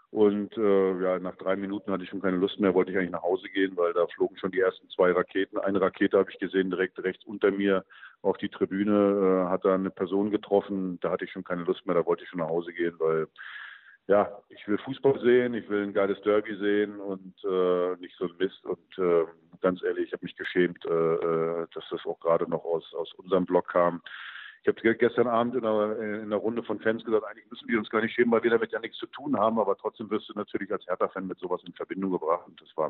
Und äh, ja, nach drei Minuten hatte ich schon keine Lust mehr, wollte ich eigentlich nach Hause gehen, weil da flogen schon die ersten zwei Raketen. Eine Rakete habe ich gesehen, direkt rechts unter mir auf die Tribüne, äh, hat da eine Person getroffen. Da hatte ich schon keine Lust mehr, da wollte ich schon nach Hause gehen, weil ja, ich will Fußball sehen, ich will ein geiles Derby sehen und äh, nicht so ein Mist. Und äh, ganz ehrlich, ich habe mich geschämt, äh, äh, dass das auch gerade noch aus, aus unserem Blog kam. Ich habe gestern Abend in einer, in einer, Runde von Fans gesagt, eigentlich müssen wir uns gar nicht schämen, weil wir damit ja nichts zu tun haben, aber trotzdem wirst du natürlich als Hertha-Fan mit sowas in Verbindung gebracht und das war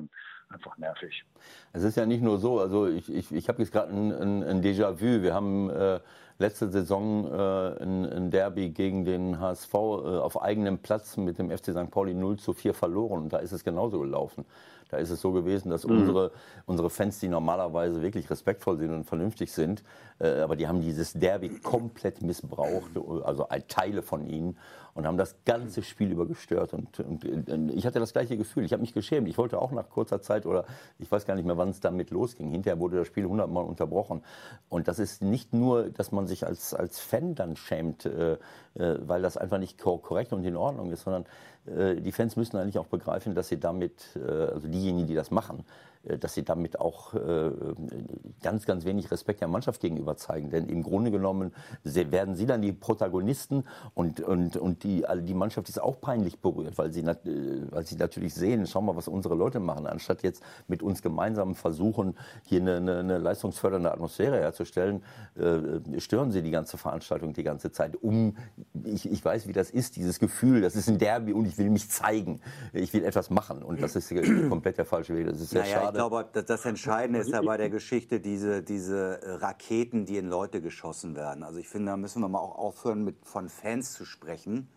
einfach nervig. Es ist ja nicht nur so, also ich, ich, ich habe jetzt gerade ein, ein, ein Déjà-vu. Wir haben äh, letzte Saison äh, ein, ein, Derby gegen den HSV äh, auf eigenem Platz mit dem FC St. Pauli 0 zu 4 verloren. Und da ist es genauso gelaufen. Da ist es so gewesen, dass mhm. unsere, unsere Fans, die normalerweise wirklich respektvoll sind und vernünftig sind, äh, aber die haben dieses Derby komplett missbraucht, also Teile von ihnen und haben das ganze Spiel über gestört. Und, und, und ich hatte das gleiche Gefühl. Ich habe mich geschämt. Ich wollte auch nach kurzer Zeit oder ich weiß gar nicht mehr, wann es damit losging. Hinterher wurde das Spiel hundertmal unterbrochen. Und das ist nicht nur, dass man sich als, als Fan dann schämt, äh, äh, weil das einfach nicht korrekt und in Ordnung ist, sondern äh, die Fans müssen eigentlich auch begreifen, dass sie damit, äh, also diejenigen, die das machen, dass sie damit auch äh, ganz, ganz wenig Respekt der Mannschaft gegenüber zeigen. Denn im Grunde genommen werden sie dann die Protagonisten und, und, und die, also die Mannschaft ist auch peinlich berührt, weil sie, äh, weil sie natürlich sehen, schau mal, was unsere Leute machen, anstatt jetzt mit uns gemeinsam versuchen, hier eine, eine, eine leistungsfördernde Atmosphäre herzustellen, stören sie die ganze Veranstaltung die ganze Zeit. Um, ich, ich weiß, wie das ist, dieses Gefühl, das ist ein Derby und ich will mich zeigen, ich will etwas machen und das ist komplett der falsche Weg. Das ist sehr naja, schade ich glaube, das Entscheidende ist ja bei der Geschichte diese, diese äh, Raketen, die in Leute geschossen werden. Also ich finde, da müssen wir mal auch aufhören, mit, von Fans zu sprechen.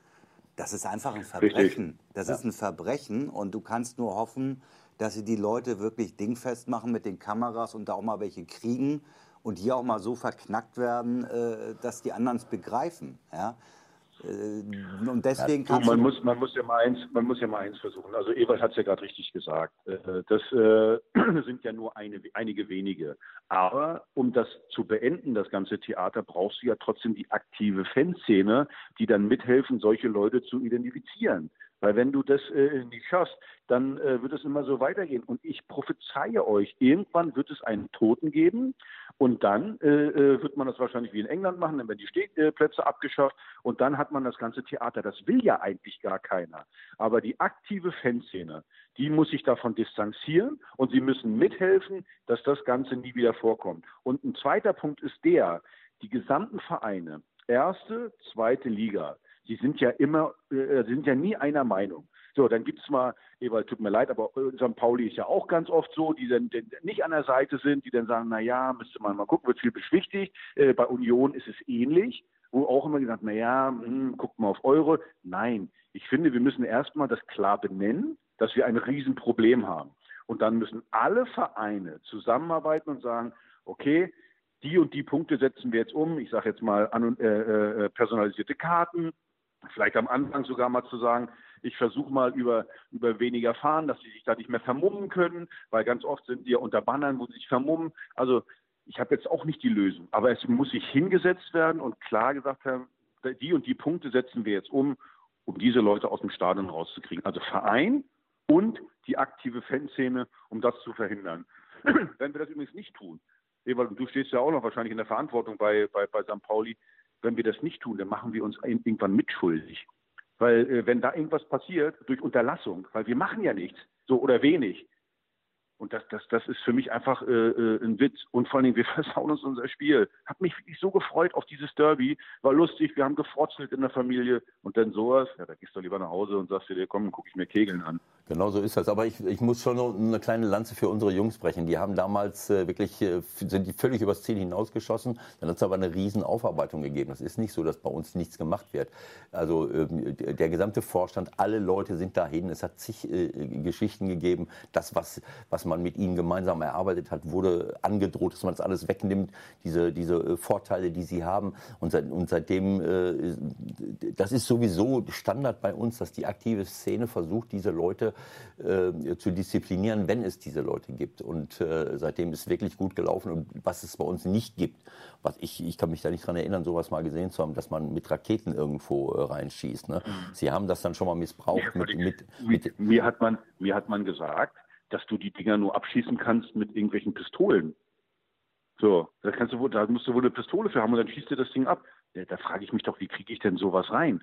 Das ist einfach ein Verbrechen. Richtig. Das ja. ist ein Verbrechen und du kannst nur hoffen, dass sie die Leute wirklich dingfest machen mit den Kameras und da auch mal welche kriegen und die auch mal so verknackt werden, äh, dass die anderen es begreifen. Ja? Äh, und deswegen ja, man muss man muss ja mal eins man muss ja mal eins versuchen. Also Ewald hat es ja gerade richtig gesagt. Äh, das äh, *clears throat* sind ja nur eine, einige wenige. Aber um das zu beenden, das ganze Theater, brauchst du ja trotzdem die aktive Fanszene, die dann mithelfen, solche Leute zu identifizieren. Weil wenn du das äh, nicht schaffst, dann äh, wird es immer so weitergehen. Und ich prophezeie euch, irgendwann wird es einen Toten geben und dann äh, äh wird man das wahrscheinlich wie in England machen, dann werden die Stehplätze abgeschafft und dann hat man das ganze Theater. Das will ja eigentlich gar keiner. Aber die aktive Fanszene, die muss sich davon distanzieren und sie müssen mithelfen, dass das Ganze nie wieder vorkommt. Und ein zweiter Punkt ist der, die gesamten Vereine, erste, zweite Liga, die sind ja immer, äh, sind ja nie einer Meinung. So, dann gibt es mal, Ewald, tut mir leid, aber äh, St. Pauli ist ja auch ganz oft so, die dann die nicht an der Seite sind, die dann sagen, na ja, müsste man mal gucken, wird viel beschwichtigt. Äh, bei Union ist es ähnlich, wo auch immer gesagt, na ja, hm, guckt mal auf Euro. Nein, ich finde, wir müssen erstmal das klar benennen, dass wir ein Riesenproblem haben. Und dann müssen alle Vereine zusammenarbeiten und sagen, okay, die und die Punkte setzen wir jetzt um. Ich sage jetzt mal an, äh, äh, personalisierte Karten, Vielleicht am Anfang sogar mal zu sagen, ich versuche mal über, über weniger fahren, dass sie sich da nicht mehr vermummen können, weil ganz oft sind die ja unter Bannern, wo sie sich vermummen. Also ich habe jetzt auch nicht die Lösung, aber es muss sich hingesetzt werden und klar gesagt haben, die und die Punkte setzen wir jetzt um, um diese Leute aus dem Stadion rauszukriegen. Also Verein und die aktive Fanszene, um das zu verhindern. *clears throat* Wenn wir das übrigens nicht tun, Ewald, du stehst ja auch noch wahrscheinlich in der Verantwortung bei, bei, bei St. Pauli, wenn wir das nicht tun, dann machen wir uns irgendwann mitschuldig. Weil äh, wenn da irgendwas passiert durch Unterlassung, weil wir machen ja nichts, so oder wenig, Und das, das, das ist für mich einfach äh, äh, ein Witz. Und vor allen Dingen, wir *laughs* versauen uns unser Spiel. Hab mich wirklich so gefreut auf dieses Derby. War lustig, wir haben gefrotzelt in der Familie. Und dann sowas, ja, da gehst du lieber nach Hause und sagst dir, komm, gucke ich mir Kegeln an. Genau so ist das. Aber ich, ich muss schon eine kleine Lanze für unsere Jungs brechen. Die haben damals äh, wirklich, äh, sind die völlig übers Ziel hinausgeschossen. Dann hat es aber eine riesen Aufarbeitung gegeben. Das ist nicht so, dass bei uns nichts gemacht wird. Also ähm, der gesamte Vorstand, alle Leute sind dahin. Es hat zig äh, Geschichten gegeben. Das, was, was man mit ihnen gemeinsam erarbeitet hat, wurde angedroht, dass man das alles wegnimmt, diese, diese äh, Vorteile, die sie haben. Und, seit, und seitdem, äh, das ist sowieso Standard bei uns, dass die aktive Szene versucht, diese Leute äh, zu disziplinieren, wenn es diese Leute gibt. Und äh, seitdem ist wirklich gut gelaufen. Und was es bei uns nicht gibt, was ich, ich kann mich da nicht daran erinnern, sowas mal gesehen zu haben, dass man mit Raketen irgendwo äh, reinschießt. Ne? Mhm. Sie haben das dann schon mal missbraucht. Mit, mit, mit, mir, hat man, mir hat man gesagt, dass du die Dinger nur abschießen kannst mit irgendwelchen Pistolen. So, da kannst du da musst du wohl eine Pistole für haben und dann schießt dir das Ding ab. Da, da frage ich mich doch, wie kriege ich denn sowas rein?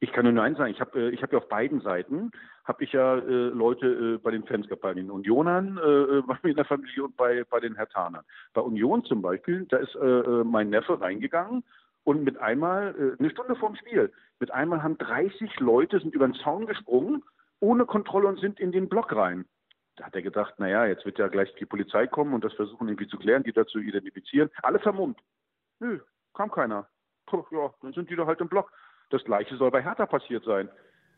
Ich kann nur eins sagen, ich habe äh, ich hab ja auf beiden Seiten, habe ich ja äh, Leute äh, bei den Fans gehabt, bei den Unionern, äh, äh *laughs* bei mir in der Familie und bei, bei den Hertanern. Bei Union zum Beispiel, da ist äh, mein Neffe reingegangen und mit einmal, eine Stunde vorm Spiel, mit einmal haben 30 Leute, sind über den Zaun gesprungen, ohne Kontrolle und sind in den Block rein da hat er gedacht, naja, jetzt wird ja gleich die Polizei kommen und das versuchen irgendwie zu klären, die dazu identifizieren. Alle vermummt. Nö, kam keiner. Puh, ja, dann sind die da halt im Block. Das gleiche soll bei Hertha passiert sein.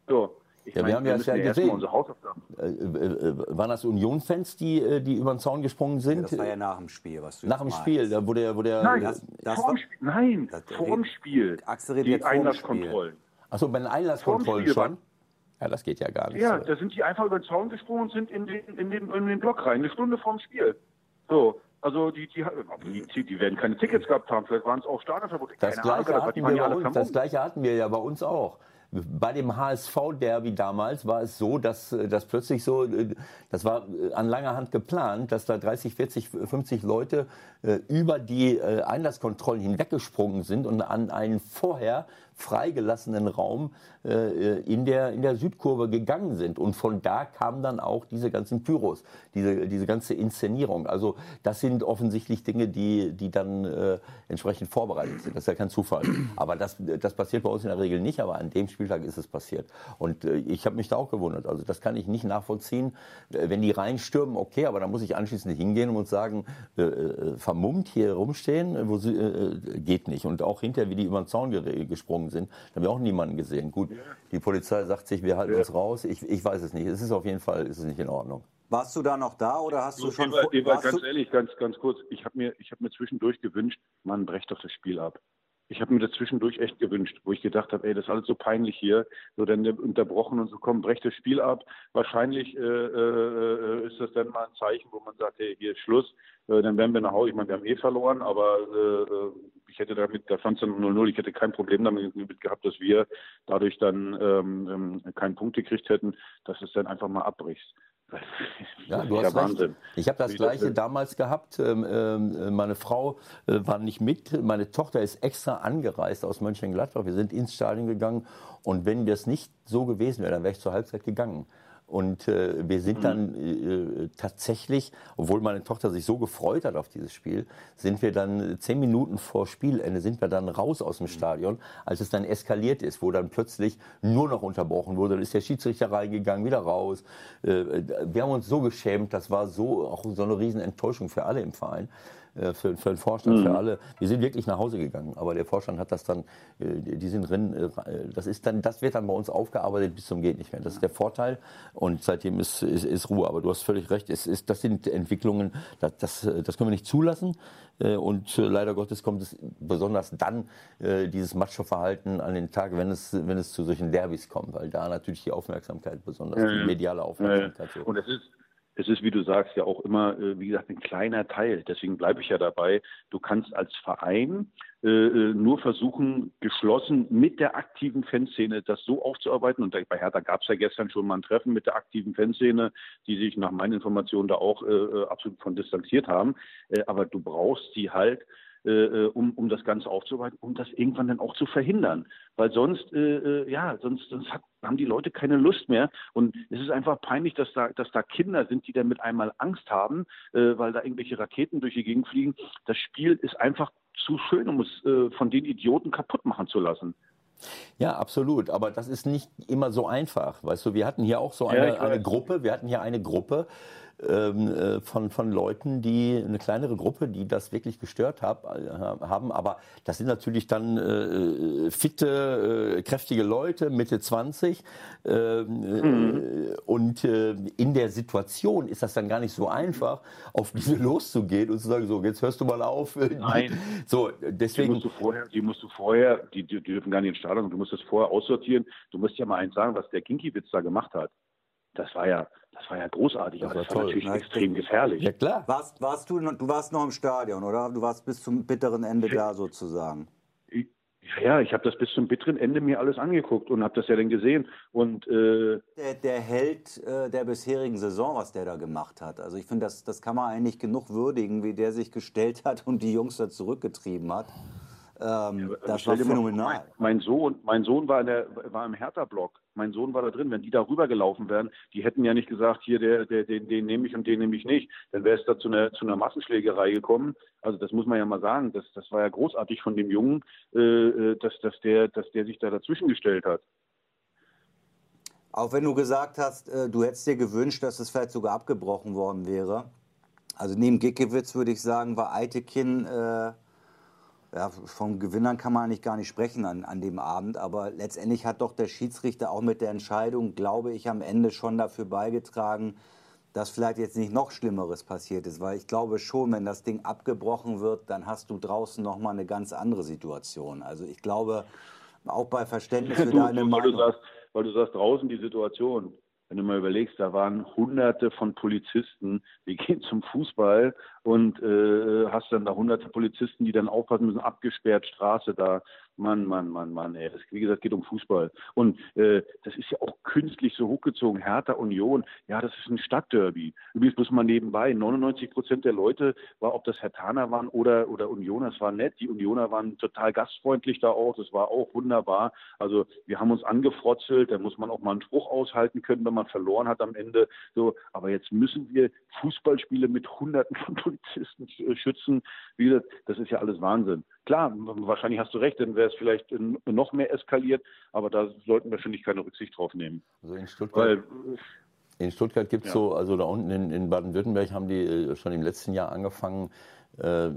So. Ich ja, meine, wir haben ja das ja gesehen. Äh, äh, waren das Union-Fans, die, äh, die über den Zaun gesprungen sind? Ja, das war ja nach dem Spiel, was du Nach dem Spiel, da wurde der, wo der. Nein, das, das vorm Spiel. Nein, vorm Spiel. Die Einlasskontrollen. Achso, bei den Einlasskontrollen schon? Ja, das geht ja gar nicht. Ja, so. da sind die einfach über den Zaun gesprungen und sind in den, in den, in den Block rein, eine Stunde vorm Spiel. So, also die, die, die, die werden keine Tickets gehabt haben, vielleicht waren es auch Stadionverbote. Das, gleiche hatten wir uns, das gleiche hatten wir ja bei uns auch. Bei dem HSV-Derby damals war es so, dass, dass plötzlich so, das war an langer Hand geplant, dass da 30, 40, 50 Leute äh, über die äh, Einlasskontrollen hinweggesprungen sind und an einen vorher freigelassenen Raum äh, in, der, in der Südkurve gegangen sind. Und von da kamen dann auch diese ganzen Pyros, diese, diese ganze Inszenierung. Also das sind offensichtlich Dinge, die, die dann äh, entsprechend vorbereitet sind. Das ist ja kein Zufall. Aber das, das passiert bei uns in der Regel nicht, aber an dem Spieltag ist es passiert. Und äh, ich habe mich da auch gewundert. Also das kann ich nicht nachvollziehen. Äh, wenn die reinstürmen, okay, aber dann muss ich anschließend hingehen und sagen, äh, äh, vermummt hier rumstehen, wo sie, geht nicht. Und auch hinterher, wie die über den Zaun gesprungen geflogen sind. Da haben wir auch niemanden gesehen. Gut, die Polizei sagt sich, wir halten ja. uns raus. Ich, ich weiß es nicht. Es ist auf jeden Fall ist es nicht in Ordnung. Warst du da noch da oder hast du, du schon... Ewald, Ewald, ganz ehrlich, ganz, ganz kurz. Ich habe mir, hab mir zwischendurch gewünscht, man brecht doch das Spiel ab ich habe mir das zwischendurch echt gewünscht, wo ich gedacht habe, ey, das ist alles so peinlich hier, so dann unterbrochen und so, komm, brecht das Spiel ab. Wahrscheinlich äh, äh, ist das dann mal ein Zeichen, wo man sagt, hey, hier ist Schluss, äh, dann werden wir nach Hause. Ich meine, wir haben eh verloren, aber äh, ich hätte damit, da fand es dann 0-0, ich hätte kein Problem damit gehabt, dass wir dadurch dann ähm, ähm, keinen Punkt gekriegt hätten, dass es dann einfach mal abbricht. Ja, du hast Wahnsinn. recht. Ich habe das Gleiche damals gehabt. Ähm, ähm, meine Frau äh, war nicht mit. Meine Tochter ist extra angereist aus Mönchengladbach. Wir sind ins Stadion gegangen. Und wenn das nicht so gewesen wäre, dann wäre ich zur Halbzeit gegangen. Und äh, wir sind dann äh, tatsächlich, obwohl meine Tochter sich so gefreut hat auf dieses Spiel, sind wir dann zehn Minuten vor Spielende sind wir dann raus aus dem Stadion, als es dann eskaliert ist, wo dann plötzlich nur noch unterbrochen wurde. Dann ist der Schiedsrichter reingegangen, wieder raus. Äh, wir haben uns so geschämt, das war so auch so eine riesen Enttäuschung für alle im Verein. Äh, für, für den Vorstand, mhm. für alle. Wir sind wirklich nach Hause gegangen, aber der Vorstand hat das dann, äh, die sind drin, äh, das ist dann, das wird dann bei uns aufgearbeitet bis zum geht nicht mehr. Das ist der Vorteil und seitdem ist, ist, ist Ruhe. Aber du hast völlig recht, es ist, das sind Entwicklungen, das, das, das können wir nicht zulassen und leider Gottes kommt es besonders dann dieses Macho-Verhalten an den Tag, wenn es, wenn es zu solchen Derbys kommt, weil da natürlich die Aufmerksamkeit, besonders die mediale Aufmerksamkeit. Ja, ja. Und es ist es ist, wie du sagst, ja auch immer, äh, wie gesagt, ein kleiner Teil. Deswegen bleibe ich ja dabei. Du kannst als Verein äh, äh, nur versuchen, geschlossen mit der aktiven Fanszene das so aufzuarbeiten. Und bei Hertha gab es ja gestern schon mal ein Treffen mit der aktiven Fanszene, die sich nach meinen Informationen da auch absolut von distanziert haben. Aber du brauchst sie halt äh, äh, um, um das Ganze aufzuarbeiten, um das irgendwann dann auch zu verhindern. Weil sonst, äh, äh, ja, sonst, sonst hat, haben die Leute keine Lust mehr. Und es ist einfach peinlich, dass da, dass da Kinder sind, die dann mit einmal Angst haben, äh, weil da irgendwelche Raketen durch die Gegend fliegen. Das Spiel ist einfach zu schön, um es äh, von den Idioten kaputt machen zu lassen. Ja, absolut. Aber das ist nicht immer so einfach. Weißt du, wir hatten hier auch so eine, ja, eine Gruppe, wir hatten hier eine Gruppe, ähm, äh, von, von Leuten, die eine kleinere Gruppe, die das wirklich gestört hab, äh, haben. Aber das sind natürlich dann äh, fitte, äh, kräftige Leute, Mitte 20. Ähm, mhm. Äh, und in der Situation ist das dann gar nicht so einfach, auf diese *laughs* loszugehen und zu sagen, so, jetzt hörst du mal auf. *laughs* Nein. So, deswegen. Die musst du vorher, die, musst du vorher, die, die dürfen gar nicht ins Stadion, du musst das vorher aussortieren. Du musst ja mal eins sagen, was der Kinkiewicz da gemacht hat. Das war ja, das war ja großartig, das aber das war toll. natürlich Nein, extrem gefährlich. Ja klar. Warst, warst du, du warst noch im Stadion, oder? Du warst bis zum bitteren Ende ja. da sozusagen. Ja, ich habe das bis zum bitteren Ende mir alles angeguckt und habe das ja dann gesehen. Und äh der, der Held äh, der bisherigen Saison, was der da gemacht hat. Also ich finde, das, das kann man eigentlich genug würdigen, wie der sich gestellt hat und die Jungs da zurückgetrieben hat. Ähm, ja, das war phänomenal. Mein, mein, Sohn, mein Sohn war, in der, war im Hertha-Block. Mein Sohn war da drin. Wenn die da rübergelaufen wären, die hätten ja nicht gesagt, hier, der, der, den, den nehme ich und den nehme ich nicht. Dann wäre es da zu einer, zu einer Massenschlägerei gekommen. Also das muss man ja mal sagen. Das, das war ja großartig von dem Jungen, äh, äh dass, dass, der, dass der sich da dazwischen gestellt hat. Auch wenn du gesagt hast, äh, du hättest dir gewünscht, dass es vielleicht sogar abgebrochen worden wäre. Also neben Gickewitz würde ich sagen, war Eitekin äh, ja, von Gewinnern kann man eigentlich gar nicht sprechen an, an dem Abend, aber letztendlich hat doch der Schiedsrichter auch mit der Entscheidung, glaube ich, am Ende schon dafür beigetragen, dass vielleicht jetzt nicht noch Schlimmeres passiert ist, weil ich glaube schon, wenn das Ding abgebrochen wird, dann hast du draußen nochmal eine ganz andere Situation. Also ich glaube, auch bei Verständnis für deine Meinung. Du sagst, weil du sagst, draußen die Situation. Wenn du mal überlegst, da waren hunderte von Polizisten, die *laughs* gehen zum Fußball und äh, hast dann da hunderte Polizisten, die dann aufpassen müssen, abgesperrt, Straße da. Mann, Mann, Mann, Mann, ey. Das, wie gesagt, geht um Fußball. Und äh, das ist ja auch künstlich so hochgezogen. Hertha Union, ja, das ist ein Stadtderby. Übrigens muss man nebenbei, 99 Prozent der Leute, war, ob das Hertaner waren oder, oder Unioner, das war nett. Die Unioner waren total gastfreundlich da auch. Das war auch wunderbar. Also wir haben uns angefrotzelt. Da muss man auch mal einen Spruch aushalten können, wenn man verloren hat am Ende. So, aber jetzt müssen wir Fußballspiele mit Hunderten von *laughs* Polizisten schützen. Wie gesagt, das ist ja alles Wahnsinn. Klar, wahrscheinlich hast du recht, dann wäre es vielleicht noch mehr eskaliert, aber da sollten wir, finde ich, keine Rücksicht drauf nehmen. Also in Stuttgart, Weil, in Stuttgart gibt es ja. so, also da unten in, in Baden-Württemberg haben die äh, schon im letzten Jahr angefangen, äh,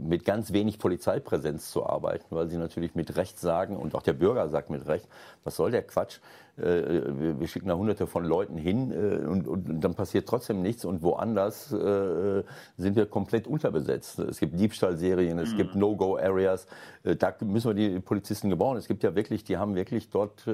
mit ganz wenig Polizeipräsenz zu arbeiten, weil sie natürlich mit Recht sagen, und auch der Bürger sagt mit Recht, was soll der Quatsch? Äh, wir schicken da hunderte von Leuten hin äh, und, und dann passiert trotzdem nichts und woanders sind wir komplett unterbesetzt. Es gibt Diebstahlserien, es mhm. gibt No-Go-Areas, da müssen wir die Polizisten gebrauchen. Es gibt ja wirklich, die haben wirklich dort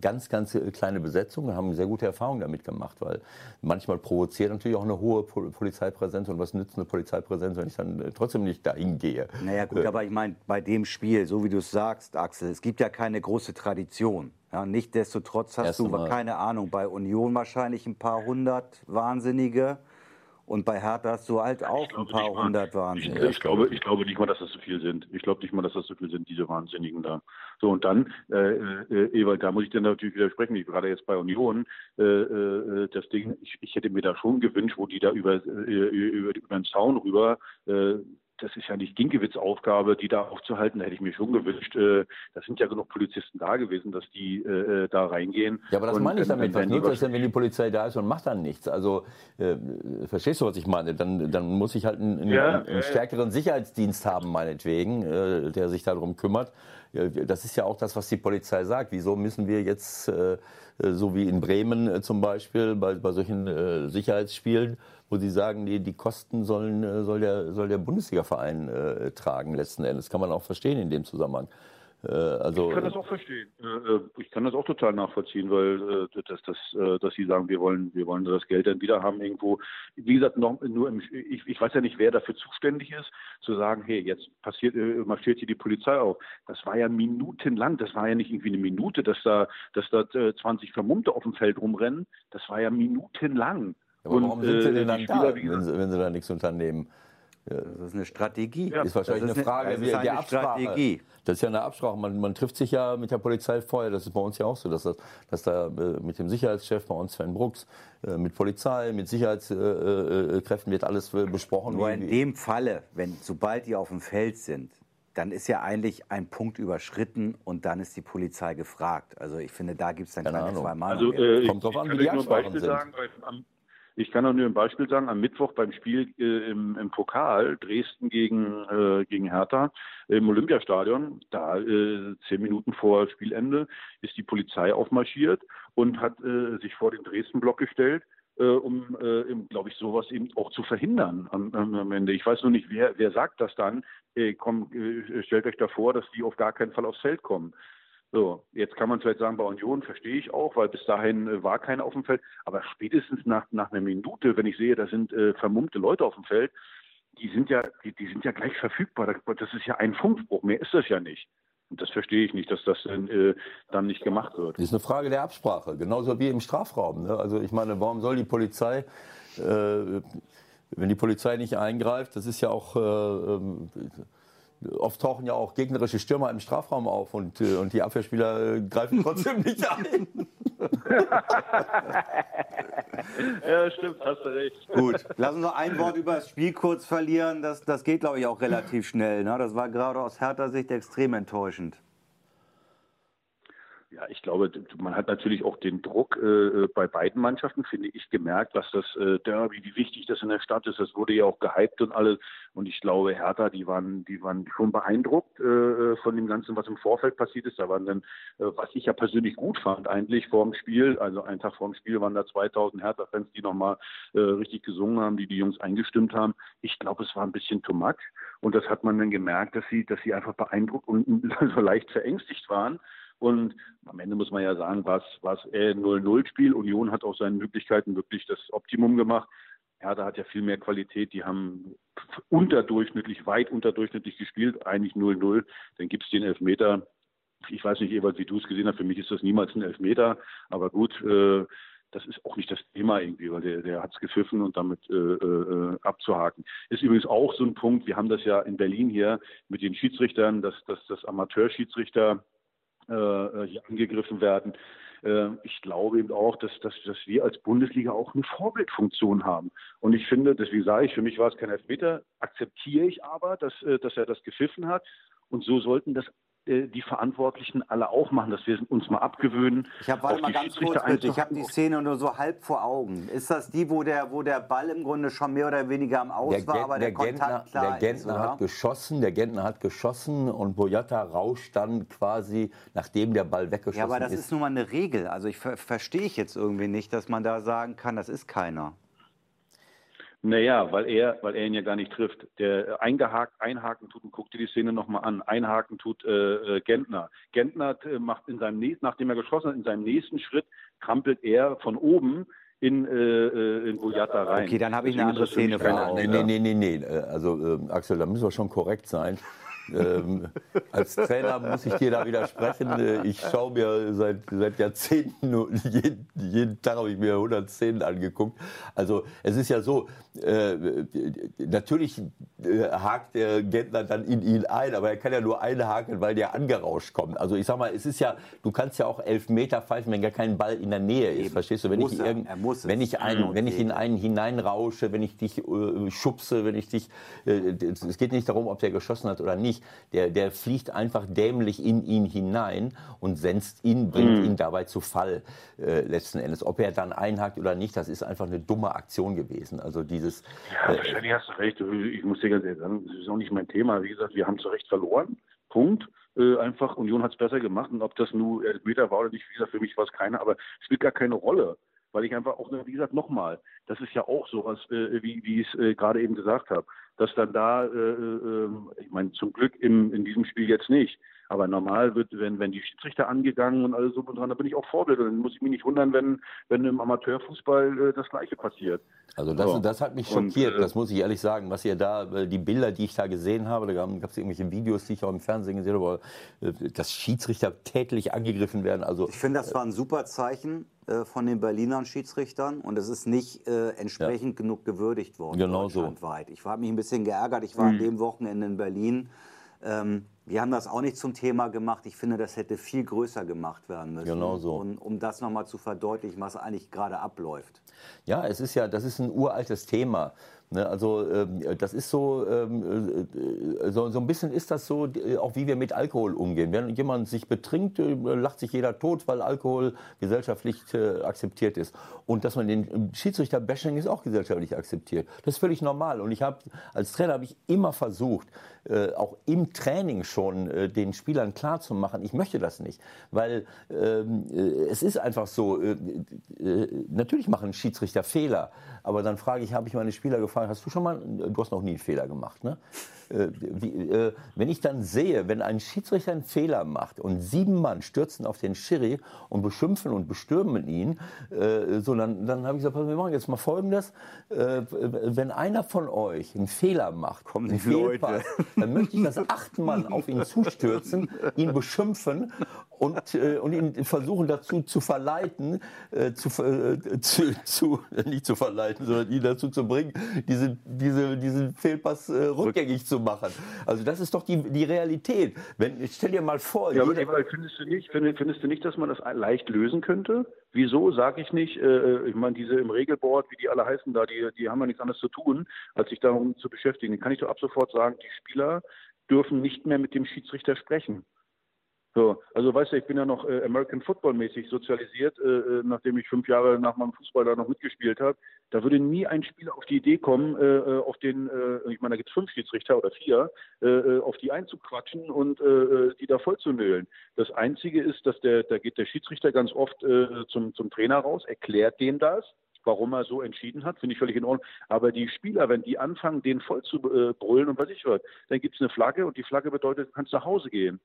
ganz, ganz kleine Besetzungen, haben sehr gute Erfahrungen damit gemacht, weil manchmal provoziert natürlich auch eine hohe Polizeipräsenz und was nützt eine Polizeipräsenz, wenn ich dann äh, trotzdem nicht dahin gehe. Naja gut, äh, aber ich meine, bei dem Spiel, so wie du es sagst, Axel, es gibt ja keine große Tradition. Ja, Nichtsdestotrotz hast Erst du, mal. keine Ahnung, bei Union wahrscheinlich ein paar hundert Wahnsinnige. Und bei Hertha hast du halt auch ein paar hundert Wahnsinnige. Ich, ich, glaube, ich glaube nicht mal, dass das so viel sind. Ich glaube nicht mal, dass das so viel sind, diese Wahnsinnigen da. So, und dann, äh, äh, Ewald, da muss ich dir natürlich widersprechen, ich gerade jetzt bei Union, äh, äh, das Ding, ich, ich hätte mir da schon gewünscht, wo die da über, äh, über, über den Zaun rüber äh, das ist ja nicht Ginkewitz Aufgabe, die da aufzuhalten, hätte ich mir schon gewünscht. Äh, da sind ja genug Polizisten da gewesen, dass die äh, da reingehen. Ja, aber das und meine ich damit. Was nutzt das denn, wenn die Polizei da ist und macht dann nichts? Also, äh, verstehst du, was ich meine? Dann, dann muss ich halt einen, ja, einen stärkeren Sicherheitsdienst haben, meinetwegen, äh, der sich darum kümmert. Das ist ja auch das, was die Polizei sagt. Wieso müssen wir jetzt, äh, so wie in Bremen äh, zum Beispiel, bei, bei solchen Sicherheitsspielen, wo sie sagen, die, die Kosten sollen, soll, der, soll der Bundesliga-Verein äh, tragen letzten Endes. Kann man auch verstehen in dem Zusammenhang. Äh, also, ich kann das auch verstehen. Äh, äh, ich kann das auch total nachvollziehen, weil dass, dass, dass sie sagen, wir wollen, wir wollen das Geld dann wieder haben irgendwo. Wie gesagt, noch, nur im, ich, ich weiß ja nicht, wer dafür zuständig ist, zu sagen, hey, jetzt passiert, marschiert hier die Polizei auf. Das war ja minutenlang. Das war ja nicht irgendwie eine Minute, dass da, dass da 20 Vermummte auf dem Feld rumrennen. Das war ja minutenlang. Aber Und, warum sind sie denn dann Spieler, da, wenn sie, wenn sie da nichts unternehmen? Das ist eine Strategie. Ja, das ist wahrscheinlich das ist eine Frage eine, das ist eine Strategie. Das ist ja eine Absprache. Man, man, trifft sich ja mit der Polizei vorher. Das ist bei uns ja auch so, dass, das, dass da äh, mit dem Sicherheitschef, bei uns Sven Brooks, äh, mit Polizei, mit Sicherheitskräften wird alles äh, besprochen. Nur in dem Falle, wenn sobald die auf dem Feld sind, dann ist ja eigentlich ein Punkt überschritten und dann ist die Polizei gefragt. Also ich finde, da gibt es dann keine, keine zwei Meinungen. Also, äh, Kommt drauf an, wie die Absprachen sind. Sagen, am, ich kann auch nur ein Beispiel sagen, am Mittwoch beim Spiel äh, im, im, Pokal Dresden gegen, äh, gegen Hertha im Olympiastadion, da äh, zehn Minuten vor Spielende ist die Polizei aufmarschiert und hat äh, sich vor den Dresden-Block gestellt äh, um, äh, glaube ich, sowas eben auch zu verhindern am, am, Ende. Ich weiß nur nicht, wer, wer sagt das dann? Äh, komm, äh, stellt euch davor, dass die auf gar keinen Fall aufs Feld kommen. So, jetzt kann man vielleicht sagen, bei Union verstehe ich auch, weil bis dahin äh, war keiner auf dem Feld. Aber spätestens nach, nach einer Minute, wenn ich sehe, da sind äh, vermummte Leute auf dem Feld, die sind ja, die, die sind ja gleich verfügbar. Das ist ja ein Funkspruch, mehr ist das ja nicht. Und das verstehe ich nicht, dass das äh, dann nicht gemacht wird. Das ist eine Frage der Absprache, genauso wie im Strafraum. Ne? Also ich meine, warum soll die Polizei, äh, wenn die Polizei nicht eingreift, das ist ja auch äh, ähm, Oft tauchen ja auch gegnerische Stürmer im Strafraum auf und, äh, und die Abwehrspieler äh, greifen *laughs* trotzdem nicht ein. *laughs* ja, stimmt, hast du recht. Gut, lass uns noch ein Wort über das Spiel kurz verlieren. Das, das geht, glaube ich, auch relativ schnell. Ne? Das war gerade aus härter Sicht extrem enttäuschend. Ja, ich glaube, man hat natürlich auch den Druck äh, bei beiden Mannschaften, finde ich, gemerkt, dass das äh, Derby, wie wichtig das in der Stadt ist. Das wurde ja auch gehypt und alles. Und ich glaube, Hertha, die waren, die waren schon beeindruckt äh, von dem Ganzen, was im Vorfeld passiert ist. Da waren dann, äh, was ich ja persönlich gut fand, eigentlich vor dem Spiel, also einen Tag vor dem Spiel waren da 2000 Hertha-Fans, die nochmal äh, richtig gesungen haben, die die Jungs eingestimmt haben. Ich glaube, es war ein bisschen too much. Und das hat man dann gemerkt, dass sie, dass sie einfach beeindruckt und *laughs* so leicht verängstigt waren. Und am Ende muss man ja sagen, was was äh 0-0-Spiel. Union hat aus seinen Möglichkeiten wirklich das Optimum gemacht. Hertha hat ja viel mehr Qualität. Die haben unterdurchschnittlich, weit unterdurchschnittlich gespielt. Eigentlich 0-0. Dann gibt es den Elfmeter. Ich weiß nicht, Ewald, wie du es gesehen hast. Für mich ist das niemals ein Elfmeter. Aber gut, äh, das ist auch nicht das Thema irgendwie, weil der, der hat es gepfiffen und damit äh, äh, abzuhaken. Ist übrigens auch so ein Punkt, wir haben das ja in Berlin hier mit den Schiedsrichtern, dass, dass das Amateurschiedsrichter äh, hier angegriffen werden. Äh, ich glaube eben auch, dass, dass, dass wir als Bundesliga auch eine Vorbildfunktion haben. Und ich finde, deswegen sage ich, für mich war es kein Elfmeter, akzeptiere ich aber, dass, äh, dass er das gepfiffen hat. Und so sollten das äh, die Verantwortlichen alle auch machen, dass wir uns mal abgewöhnen. Ich habe mal ganz kurz bitte, ich habe die Szene nur so halb vor Augen. Ist das die, wo der, wo der Ball im Grunde schon mehr oder weniger am Aus der war, aber der, der Kontakt Gentner, klar Der Gentner ist, hat geschossen, der Gentner hat geschossen und Boyata rauscht dann quasi, nachdem der Ball weggeschossen ist. Ja, aber das ist, ist nun mal eine Regel. Also ich ver verstehe ich jetzt irgendwie nicht, dass man da sagen kann, das ist keiner. Naja, weil er, weil er ihn ja gar nicht trifft. Der eingehakt, einhaken tut und guck dir die Szene nochmal an. Einhaken tut äh, äh Gentner. Gentner äh, macht in seinem nächsten, nachdem er geschossen hat, in seinem nächsten Schritt trampelt er von oben in, äh, äh in Boyata rein. Okay, dann habe ich eine andere Szene vor Augen. Nee, nee, nee, nee, Also äh, Axel, da müssen wir schon korrekt sein. Ähm, als Trainer muss ich dir da widersprechen. Äh, ich schaue mir seit, seit Jahrzehnten, *laughs* jeden, jeden Tag habe ich mir 110 angeguckt. Also es ist ja so, äh, natürlich äh, hakt der Gentner dann in ihn ein, aber er kann ja nur einhaken, weil der angerauscht kommt. Also ich sag mal, es ist ja, du kannst ja auch elf Meter pfeifen, wenn gar kein Ball in der Nähe ist. Eben. Verstehst du? Wenn ich, irgend, wenn ich, einen, wenn ich in einen hineinrausche, wenn ich dich äh, schubse, wenn ich dich, äh, es geht nicht darum, ob der geschossen hat oder nicht der, der fliegt einfach dämlich in ihn hinein und senzt ihn, bringt mhm. ihn dabei zu Fall äh, letzten Endes. Ob er dann einhakt oder nicht, das ist einfach eine dumme Aktion gewesen. Also dieses. Ja, äh, wahrscheinlich hast du recht. Ich muss dir ganz ehrlich sagen, das ist auch nicht mein Thema. Wie gesagt, wir haben zu Recht verloren. Punkt. Äh, einfach Union hat es besser gemacht und ob das nur Elfmeter war oder nicht, wie gesagt, für mich war es keiner, aber es spielt gar keine Rolle weil ich einfach auch, wie gesagt, nochmal, das ist ja auch sowas, äh, wie, wie ich es äh, gerade eben gesagt habe, dass dann da, äh, äh, ich meine, zum Glück im, in diesem Spiel jetzt nicht, Aber normal wird, wenn, wenn die Schiedsrichter angegangen und alles so und dran, da bin ich auch Vorbild. Und dann muss ich mich nicht wundern, wenn, wenn im Amateurfußball äh, das Gleiche passiert. Also das, so. das hat mich schockiert, und, äh, das muss ich ehrlich sagen, was ihr da, äh, die Bilder, die ich da gesehen habe, da gab es irgendwelche Videos, die ich auch im Fernsehen gesehen habe, äh, dass Schiedsrichter tätlich angegriffen werden. Also, ich finde, das war ein super Zeichen äh, von den Berlinern Schiedsrichtern und es ist nicht äh, entsprechend ja. genug gewürdigt worden genau deutschlandweit. So. Ich habe mich ein bisschen geärgert. Ich war mhm. an dem Wochenende in Berlin. Ähm, wir haben das auch nicht zum Thema gemacht. Ich finde, das hätte viel größer gemacht werden müssen. Genau so. Und, um das nochmal zu verdeutlichen, was eigentlich gerade abläuft. Ja, es ist ja, das ist ein uraltes Thema. Ne, also ähm, das ist so, ähm, äh, so, so ein bisschen ist das so, äh, auch wie wir mit Alkohol umgehen. Wenn jemand sich betrinkt, äh, lacht sich jeder tot, weil Alkohol gesellschaftlich akzeptiert ist. Und dass man den Schiedsrichter bashing ist auch gesellschaftlich akzeptiert. Das ist völlig normal. Und ich habe als Trainer habe ich immer versucht, auch im Training schon den Spielern klar zu machen, ich möchte das nicht, weil ähm, es ist einfach so. natürlich machen Schiedsrichter Fehler, aber dann frage ich, habe ich meine Spieler gefragt Frage, hast du schon mal, du hast noch nie einen Fehler gemacht, ne? Äh, wie, äh, wenn ich dann sehe, wenn ein Schiedsrichter einen Fehler macht und sieben Mann stürzen auf den Schiri und beschimpfen und bestürmen ihn, äh, so dann, dann habe ich gesagt, wir machen jetzt mal Folgendes. Wenn einer von euch einen Fehler macht, Kommen einen Fehlpass, dann möchte ich, dass acht Mann auf ihn zustürzen, ihn beschimpfen und, und ihn versuchen dazu zu verleiten, zu, zu, zu, nicht zu verleiten, sondern ihn dazu zu bringen, diese, diese, diesen Fehlpass rückgängig zu machen. Also das ist doch die, die Realität. Wenn, stell dir mal vor. Ja, aber findest du nicht, findest du nicht, dass man das leicht lösen könnte? Wieso sage ich nicht, äh, ich meine, diese im Regelboard, wie die alle heißen da, die, die haben ja nichts anderes zu tun, als sich darum zu beschäftigen. Kann ich doch ab sofort sagen, die Spieler dürfen nicht mehr mit dem Schiedsrichter sprechen. So, also weißt du, ich bin ja noch äh, American Football mäßig sozialisiert, äh, äh, nachdem ich fünf Jahre nach meinem Fußball da noch mitgespielt habe. Da würde nie ein Spieler auf die Idee kommen, äh, äh auf den, äh, ich meine, da gibt es fünf Schiedsrichter oder vier, auf die einzuquatschen und die da voll zu nölen. Das Einzige ist, dass der, da geht der Schiedsrichter ganz oft zum, zum Trainer raus, erklärt dem das, warum er so entschieden hat, finde ich völlig in Ordnung. Aber die Spieler, wenn die anfangen, den voll zu brüllen und was ich was, dann gibt es eine Flagge und die Flagge bedeutet, du kannst nach Hause gehen.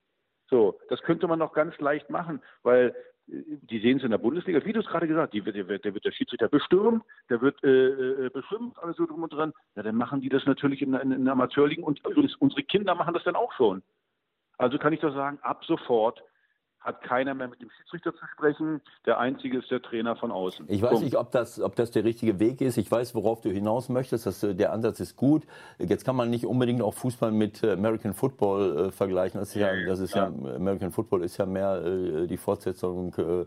So, das könnte man noch ganz leicht machen, weil äh, die sehen es in der Bundesliga, wie du es gerade gesagt hast, der, wird, der wird der Schiedsrichter bestürmt, der wird äh, äh, beschimpft, alles so drum und dran. Ja, dann machen die das natürlich in, in, in Amateurligen und übrigens unsere Kinder machen das dann auch schon. Also kann ich doch sagen, ab sofort hat keiner mehr mit dem Schiedsrichter zu sprechen. Der einzige ist der Trainer von außen. Ich weiß Punkt. nicht, ob das, ob das der richtige Weg ist. Ich weiß, worauf du hinaus möchtest. Das, der Ansatz ist gut. Jetzt kann man nicht unbedingt auch Fußball mit äh, American Football äh, vergleichen. Das ist ja, das ist ja, ja, American Football ist ja mehr äh, die Fortsetzung äh,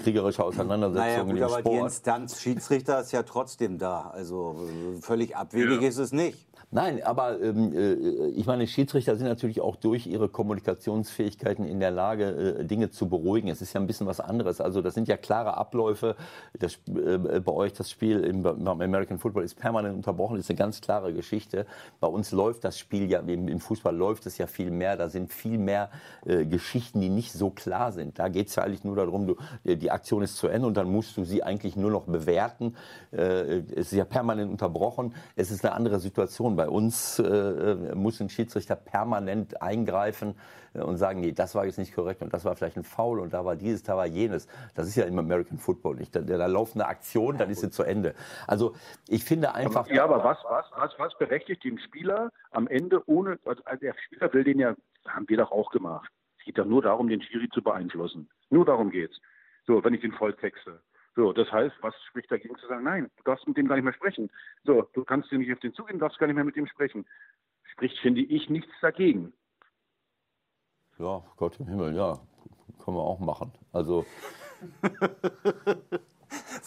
kriegerischer Auseinandersetzungen naja, gut, aber Sport. die Instanz Schiedsrichter ist ja trotzdem da. Also völlig abwegig ja. ist es nicht. Nein, aber ähm, äh, ich meine, Schiedsrichter sind natürlich auch durch ihre Kommunikationsfähigkeiten in der Lage, äh, Dinge zu beruhigen. Es ist ja ein bisschen was anderes. Also das sind ja klare Abläufe. Das, äh, bei euch das Spiel im, beim American Football ist permanent unterbrochen. Das ist eine ganz klare Geschichte. Bei uns läuft das Spiel ja, im, im Fußball läuft es ja viel mehr. Da sind viel mehr äh, Geschichten, die nicht so klar sind. Da geht es ja eigentlich nur darum, du, die Aktion ist zu Ende und dann musst du sie eigentlich nur noch bewerten. Äh, es ist ja permanent unterbrochen. Es ist eine andere Situation bei uns äh, muss ein Schiedsrichter permanent eingreifen äh, und sagen, nee, das war jetzt nicht korrekt und das war vielleicht ein Foul und da war dieses, da war jenes. Das ist ja im American Football nicht. Da, da läuft eine Aktion, dann ist sie zu Ende. Also ich finde einfach. Ja, aber was, was, was, was berechtigt den Spieler am Ende ohne, also der Spieler will den ja, haben wir doch auch gemacht. Es geht doch nur darum, den Schiri zu beeinflussen. Nur darum geht's. So, wenn ich den voll texte. So, das heißt, was spricht dagegen zu sagen, nein, du darfst mit dem gar nicht mehr sprechen. So, du kannst dir nicht auf den Zug gehen, darfst gar nicht mehr mit ihm sprechen. Spricht, finde ich, nichts dagegen. Ja, Gott im Himmel, ja, können wir auch machen. Also. *laughs*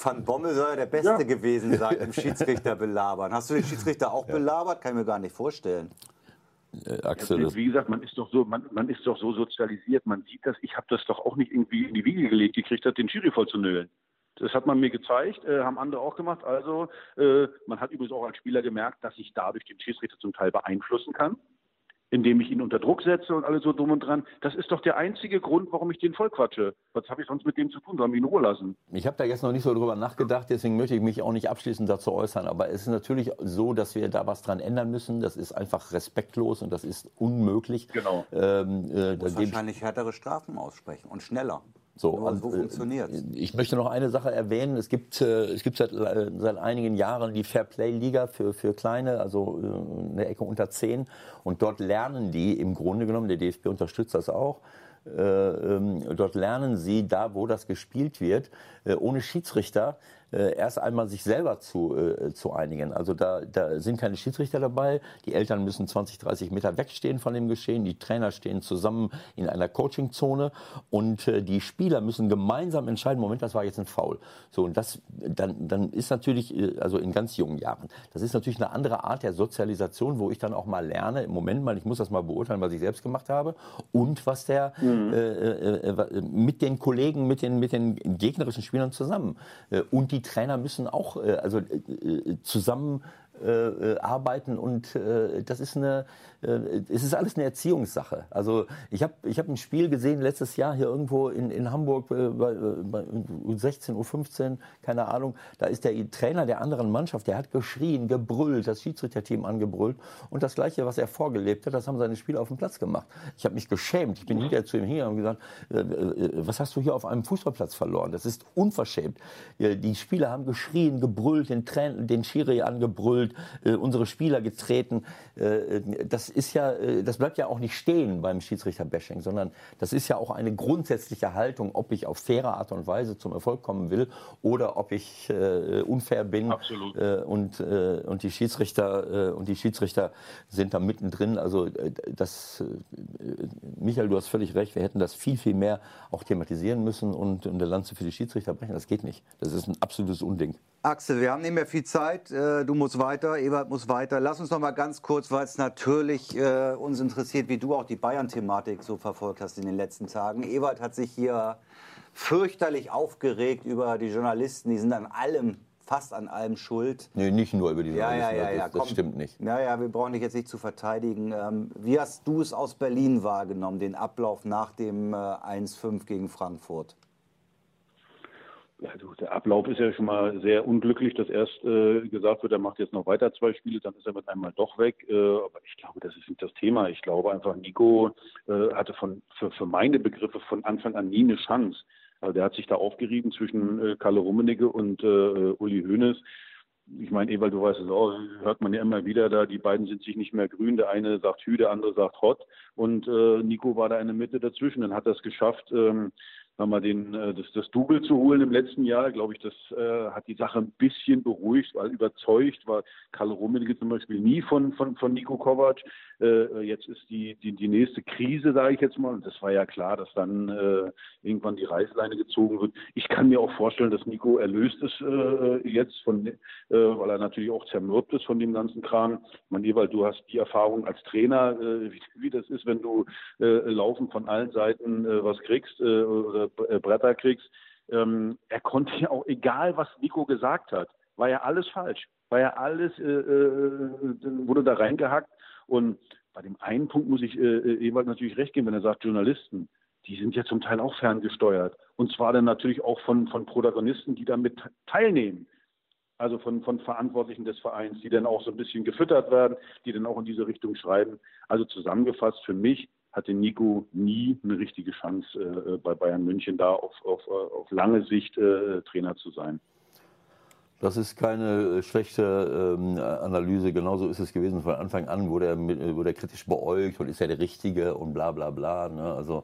Van Bommel soll ja der Beste ja. gewesen sein im Schiedsrichter belabern. Hast du den Schiedsrichter auch ja. belabert? Kann ich mir gar nicht vorstellen. Äh, Axel, wie gesagt, man ist doch so, man, man ist doch so sozialisiert, man sieht das. Ich habe das doch auch nicht irgendwie in die Wiege gelegt gekriegt, hat den Schiri voll zu nölen. Das hat man mir gezeigt, äh, haben andere auch gemacht. Also äh, man hat übrigens auch als Spieler gemerkt, dass ich dadurch den Schiedsrichter zum Teil beeinflussen kann. indem ich ihn unter Druck setze und alles so dumm und dran. Das ist doch der einzige Grund, warum ich den vollquatsche. Was habe ich sonst mit dem zu tun? Soll mich in Ruhe lassen? Ich habe da jetzt noch nicht so drüber nachgedacht, deswegen möchte ich mich auch nicht abschließend dazu äußern. Aber es ist natürlich so, dass wir da was dran ändern müssen. Das ist einfach respektlos und das ist unmöglich. Genau. Ähm, äh, muss wahrscheinlich härtere Strafen aussprechen und schneller. So, Nur so funktioniert Ich möchte noch eine Sache erwähnen. Es gibt, äh, es gibt seit, äh, seit einigen Jahren die Fair Play Liga für, für Kleine, also äh, eine Ecke unter 10. Und dort lernen die im Grunde genommen, der DFB unterstützt das auch, äh, ähm, dort lernen sie, da wo das gespielt wird, äh, ohne Schiedsrichter, äh, erst einmal sich selber zu, äh, zu einigen. Also da, da sind keine Schiedsrichter dabei. Die Eltern müssen 20, 30 Meter wegstehen von dem Geschehen. Die Trainer stehen zusammen in einer Coachingzone und äh, die Spieler müssen gemeinsam entscheiden, Moment, das war jetzt ein Foul. So, und das, dann, dann ist natürlich, äh, also in ganz jungen Jahren, das ist natürlich eine andere Art der Sozialisation, wo ich dann auch mal lerne, im Moment mal, ich muss das mal beurteilen, was ich selbst gemacht habe und was der mhm. äh, äh, äh mit den Kollegen, mit den, mit den gegnerischen Spielern zusammen. Und die die Trainer müssen auch äh, also, äh, äh zusammen äh, äh, arbeiten und äh, das ist eine, äh, es ist alles eine Erziehungssache. Also ich habe ich hab ein Spiel gesehen letztes Jahr hier irgendwo in, in Hamburg äh, bei, bei U16, U15, keine Ahnung. Da ist der Trainer der anderen Mannschaft, der hat geschrien, gebrüllt, das Schiedsrichterteam angebrüllt und das Gleiche, was er vorgelebt hat, das haben seine Spieler auf dem Platz gemacht. Ich habe mich geschämt. Ich bin hinterher zu ihm hingegangen und gesagt, äh, was hast du hier auf einem Fußballplatz verloren? Das ist unverschämt. Die Spieler haben geschrien, gebrüllt, den, Trainer, den Schiri angebrüllt äh, unsere Spieler getreten. Äh, das ist ja, äh, das bleibt ja auch nicht stehen beim Schiedsrichter-Bashing, sondern das ist ja auch eine grundsätzliche Haltung, ob ich auf faire Art und Weise zum Erfolg kommen will oder ob ich äh, unfair bin. Absolut. Äh, und, äh, und die Schiedsrichter und die Schiedsrichter sind da mittendrin. Also das, Michael, du hast völlig recht. Wir hätten das viel viel mehr auch thematisieren müssen und eine Lanze für die Schiedsrichter brechen. Das geht nicht. Das ist ein absolutes Unding. Axel, wir haben nicht mehr viel Zeit. Äh, du musst weiter, Ebert muss weiter. Lass uns noch mal ganz kurz, weil es natürlich äh, uns interessiert, wie du auch die Bayern-Thematik so verfolgt hast in den letzten Tagen. Ebert hat sich hier fürchterlich aufgeregt über die Journalisten. Die sind an allem, fast an allem schuld. Nee, nicht nur über die Journalisten. Ja, ja, ja, ja. Das, das stimmt nicht. Naja, wir brauchen dich jetzt nicht zu verteidigen. Ähm, wie hast du es aus Berlin wahrgenommen, den Ablauf nach dem äh, 1-5 gegen Frankfurt? Also der Ablauf ist ja schon mal sehr unglücklich, dass erst äh, gesagt wird, er macht jetzt noch weiter zwei Spiele, dann ist er mit einmal doch weg. Äh, aber ich glaube, das ist nicht das Thema. Ich glaube einfach, Nico äh, hatte von, für, für meine Begriffe von Anfang an nie eine Chance. Also der hat sich da aufgerieben zwischen äh, Kalle Rummenigge und äh, Uli Hoeneß. Ich meine, Ewald, du weißt es auch, hört man ja immer wieder da, die beiden sind sich nicht mehr grün. Der eine sagt Hü, der andere sagt Hot. Und äh, Nico war da in der Mitte dazwischen. Dann hat er es geschafft, ähm, mal den, äh, das, das Double zu holen im letzten Jahr, glaube ich, das äh, hat die Sache ein bisschen beruhigt, weil überzeugt war Karl Rummenigge zum Beispiel nie von, von, von Nico Kovac. Äh, jetzt ist die, die, die nächste Krise, sage ich jetzt mal, und das war ja klar, dass dann äh, irgendwann die Reißleine gezogen wird. Ich kann mir auch vorstellen, dass Nico erlöst ist äh, jetzt, von, äh, weil er natürlich auch zermürbt ist von dem ganzen Kram. Man, Ewald, du hast die Erfahrung als Trainer, äh, wie, wie das ist, wenn du äh, laufen von allen Seiten äh, was kriegst äh, oder äh, Bretter kriegst. Ähm, er konnte ja auch, egal was Nico gesagt hat, war ja alles falsch. War ja alles, äh, äh, wurde da reingehackt. Und bei dem einen Punkt muss ich äh, äh, Ewald natürlich recht geben, wenn er sagt, Journalisten, die sind ja zum Teil auch ferngesteuert. Und zwar dann natürlich auch von, von Protagonisten, die damit teilnehmen. Also von, von Verantwortlichen des Vereins, die dann auch so ein bisschen gefüttert werden, die dann auch in diese Richtung schreiben. Also zusammengefasst für mich, hatte Nico nie eine richtige Chance, äh, bei Bayern München da auf, auf, auf lange Sicht äh, Trainer zu sein. Das ist keine äh, schlechte ähm, Analyse. Genauso ist es gewesen von Anfang an, wurde er, wurde er kritisch beäugt und ist er der Richtige und bla bla bla. Ne? Also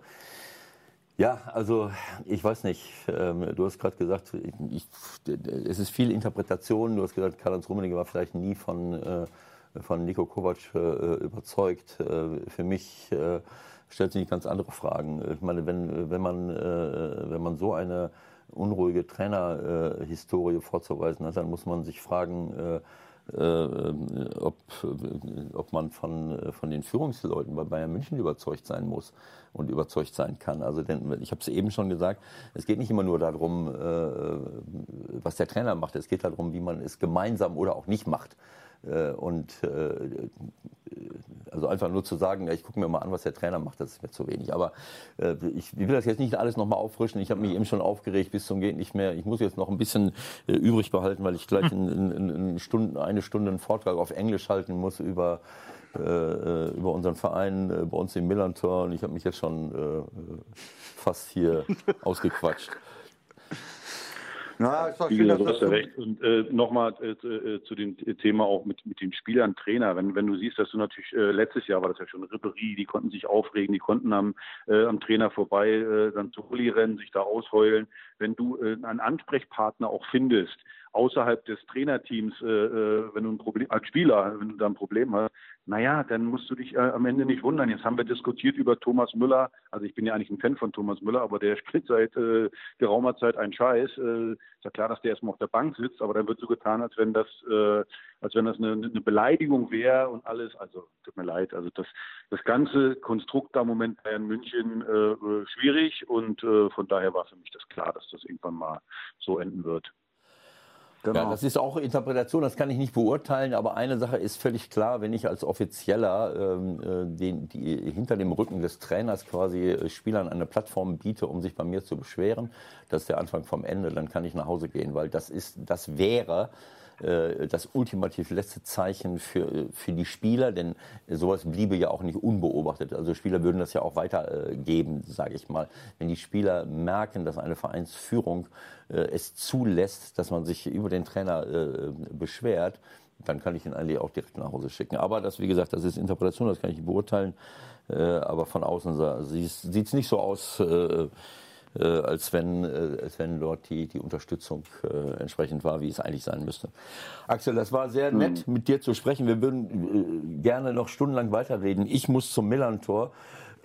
ja, also ich weiß nicht. Ähm, du hast gerade gesagt, ich, es ist viel Interpretation. Du hast gesagt, Karl-Heinz Rummenigge war vielleicht nie von äh, von Nico Kovac äh, überzeugt. Äh, für mich äh, stellt sich ganz andere Fragen. Ich meine, wenn, wenn, man, wenn man so eine unruhige Trainerhistorie vorzuweisen hat, dann muss man sich fragen, ob, ob man von, von den Führungsleuten bei Bayern München überzeugt sein muss und überzeugt sein kann. Also denn, ich habe es eben schon gesagt, es geht nicht immer nur darum, was der Trainer macht, es geht darum, wie man es gemeinsam oder auch nicht macht. Äh, und äh, also einfach nur zu sagen, ja, ich gucke mir mal an, was der Trainer macht, das ist mir zu wenig. Aber äh, ich will das jetzt nicht alles nochmal auffrischen. Ich habe mich eben schon aufgeregt bis zum geht nicht mehr. Ich muss jetzt noch ein bisschen äh, übrig behalten, weil ich gleich in, in, in Stunden, eine Stunde einen Vortrag auf Englisch halten muss über äh, über unseren Verein bei uns im Millantor und ich habe mich jetzt schon äh, fast hier *laughs* ausgequatscht. Na, ist doch schön, dass du hast ja recht. Und äh, nochmal äh, äh, zu dem Thema auch mit, mit den Spielern, Trainer. Wenn, wenn du siehst, dass du natürlich, äh, letztes Jahr war das ja schon Ripperie, die konnten sich aufregen, die konnten am, äh, am Trainer vorbei äh, dann zu Uli rennen, sich da ausheulen. Wenn du äh, einen Ansprechpartner auch findest, außerhalb des Trainerteams, äh, äh, wenn du ein Problem als Spieler, wenn du da ein Problem hast, naja, dann musst du dich äh, am Ende nicht wundern. Jetzt haben wir diskutiert über Thomas Müller. Also ich bin ja eigentlich ein Fan von Thomas Müller, aber der *laughs* spielt seit äh, geraumer Zeit einen Scheiß. Äh, ist ja klar, dass der erstmal auf der Bank sitzt, aber dann wird so getan, als wenn das, äh, als wenn das eine, eine Beleidigung wäre und alles. Also tut mir leid. Also das, das ganze Konstrukt da im Moment Bayern München äh, schwierig und äh, von daher war für mich das klar, dass das irgendwann mal so enden wird. Genau. Ja, das ist auch Interpretation, das kann ich nicht beurteilen, aber eine Sache ist völlig klar, wenn ich als Offizieller ähm, äh, den, die, hinter dem Rücken des Trainers quasi äh, Spielern eine Plattform biete, um sich bei mir zu beschweren, das ist der Anfang vom Ende, dann kann ich nach Hause gehen, weil das ist, das wäre das ultimativ letzte Zeichen für, für die Spieler, denn sowas bliebe ja auch nicht unbeobachtet. Also Spieler würden das ja auch weitergeben, sage ich mal. Wenn die Spieler merken, dass eine Vereinsführung äh, es zulässt, dass man sich über den Trainer äh, beschwert, dann kann ich ihn eigentlich auch direkt nach Hause schicken. Aber das, wie gesagt, das ist Interpretation, das kann ich beurteilen. aber von außen sieht es nicht so aus, äh, als, wenn, äh, als wenn dort die, die Unterstützung äh, entsprechend war, wie es eigentlich sein müsste. Axel, das war sehr nett, mhm. mit dir zu sprechen. Wir würden gerne noch stundenlang weiterreden. Ich muss zum Millantor.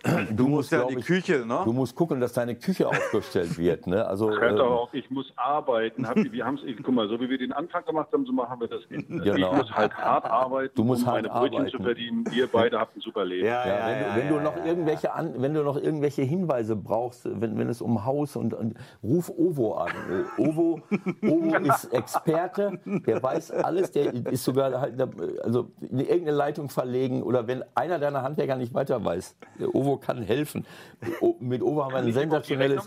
Du, du musst ja in die ich, Küche, ne? Du musst gucken, dass deine Küche aufgestellt wird, ne? Also Hört ähm, auch, ich muss arbeiten. Hab, wir haben's, guck mal, so wie wir den Anfang gemacht haben, so machen wir das nicht. *laughs* Genau. Ich muss halt hart arbeiten, du musst um hart meine Brötchen arbeiten. zu verdienen. Ihr beide habt ein super Leben. Ja, ja, ja, wenn, du, wenn du noch irgendwelche an, wenn du noch irgendwelche Hinweise brauchst, wenn, wenn es um Haus und, und ruf Ovo an. Äh, Ovo, Ovo *laughs* ist Experte, der weiß alles, der ist sogar halt, also in irgendeine Leitung verlegen oder wenn einer deiner Handwerker nicht weiter weiß, Ovo kann helfen. Mit Ovo haben wir ein sensationelles.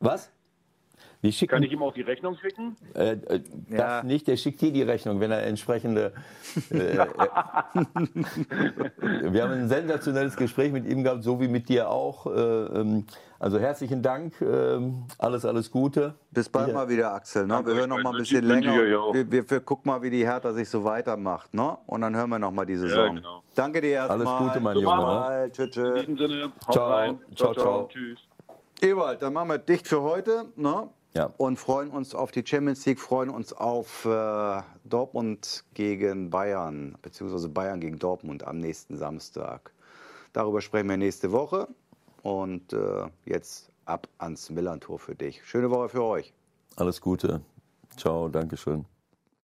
Was? Schicken, Kann ich ihm auch die Rechnung schicken? Äh, äh, das ja. nicht, der schickt dir die Rechnung, wenn er entsprechende. Äh, äh *laughs* wir haben ein sensationelles Gespräch mit ihm gehabt, so wie mit dir auch. Äh, ähm, also herzlichen Dank, ähm, alles, alles Gute. Bis bald ja. mal wieder, Axel. Ne? Wir hören noch mal ein bisschen länger. Wir, wir, wir, gucken mal, wie die Hertha sich so weitermacht. Ne? Und dann hören wir noch mal die Saison. Ja, genau. Danke dir erstmal. Alles Gute, mein Junge. Ne? Tschüss, tschüss. In diesem Sinne, ciao. Ciao, ciao, ciao. Tschüss. Ewald, dann machen wir dicht für heute. Ne? Ja. Und freuen uns auf die Champions League, freuen uns auf äh, Dortmund gegen Bayern, beziehungsweise Bayern gegen Dortmund am nächsten Samstag. Darüber sprechen wir nächste Woche. Und äh, jetzt ab ans Millantor für dich. Schöne Woche für euch. Alles Gute. Ciao, Dankeschön.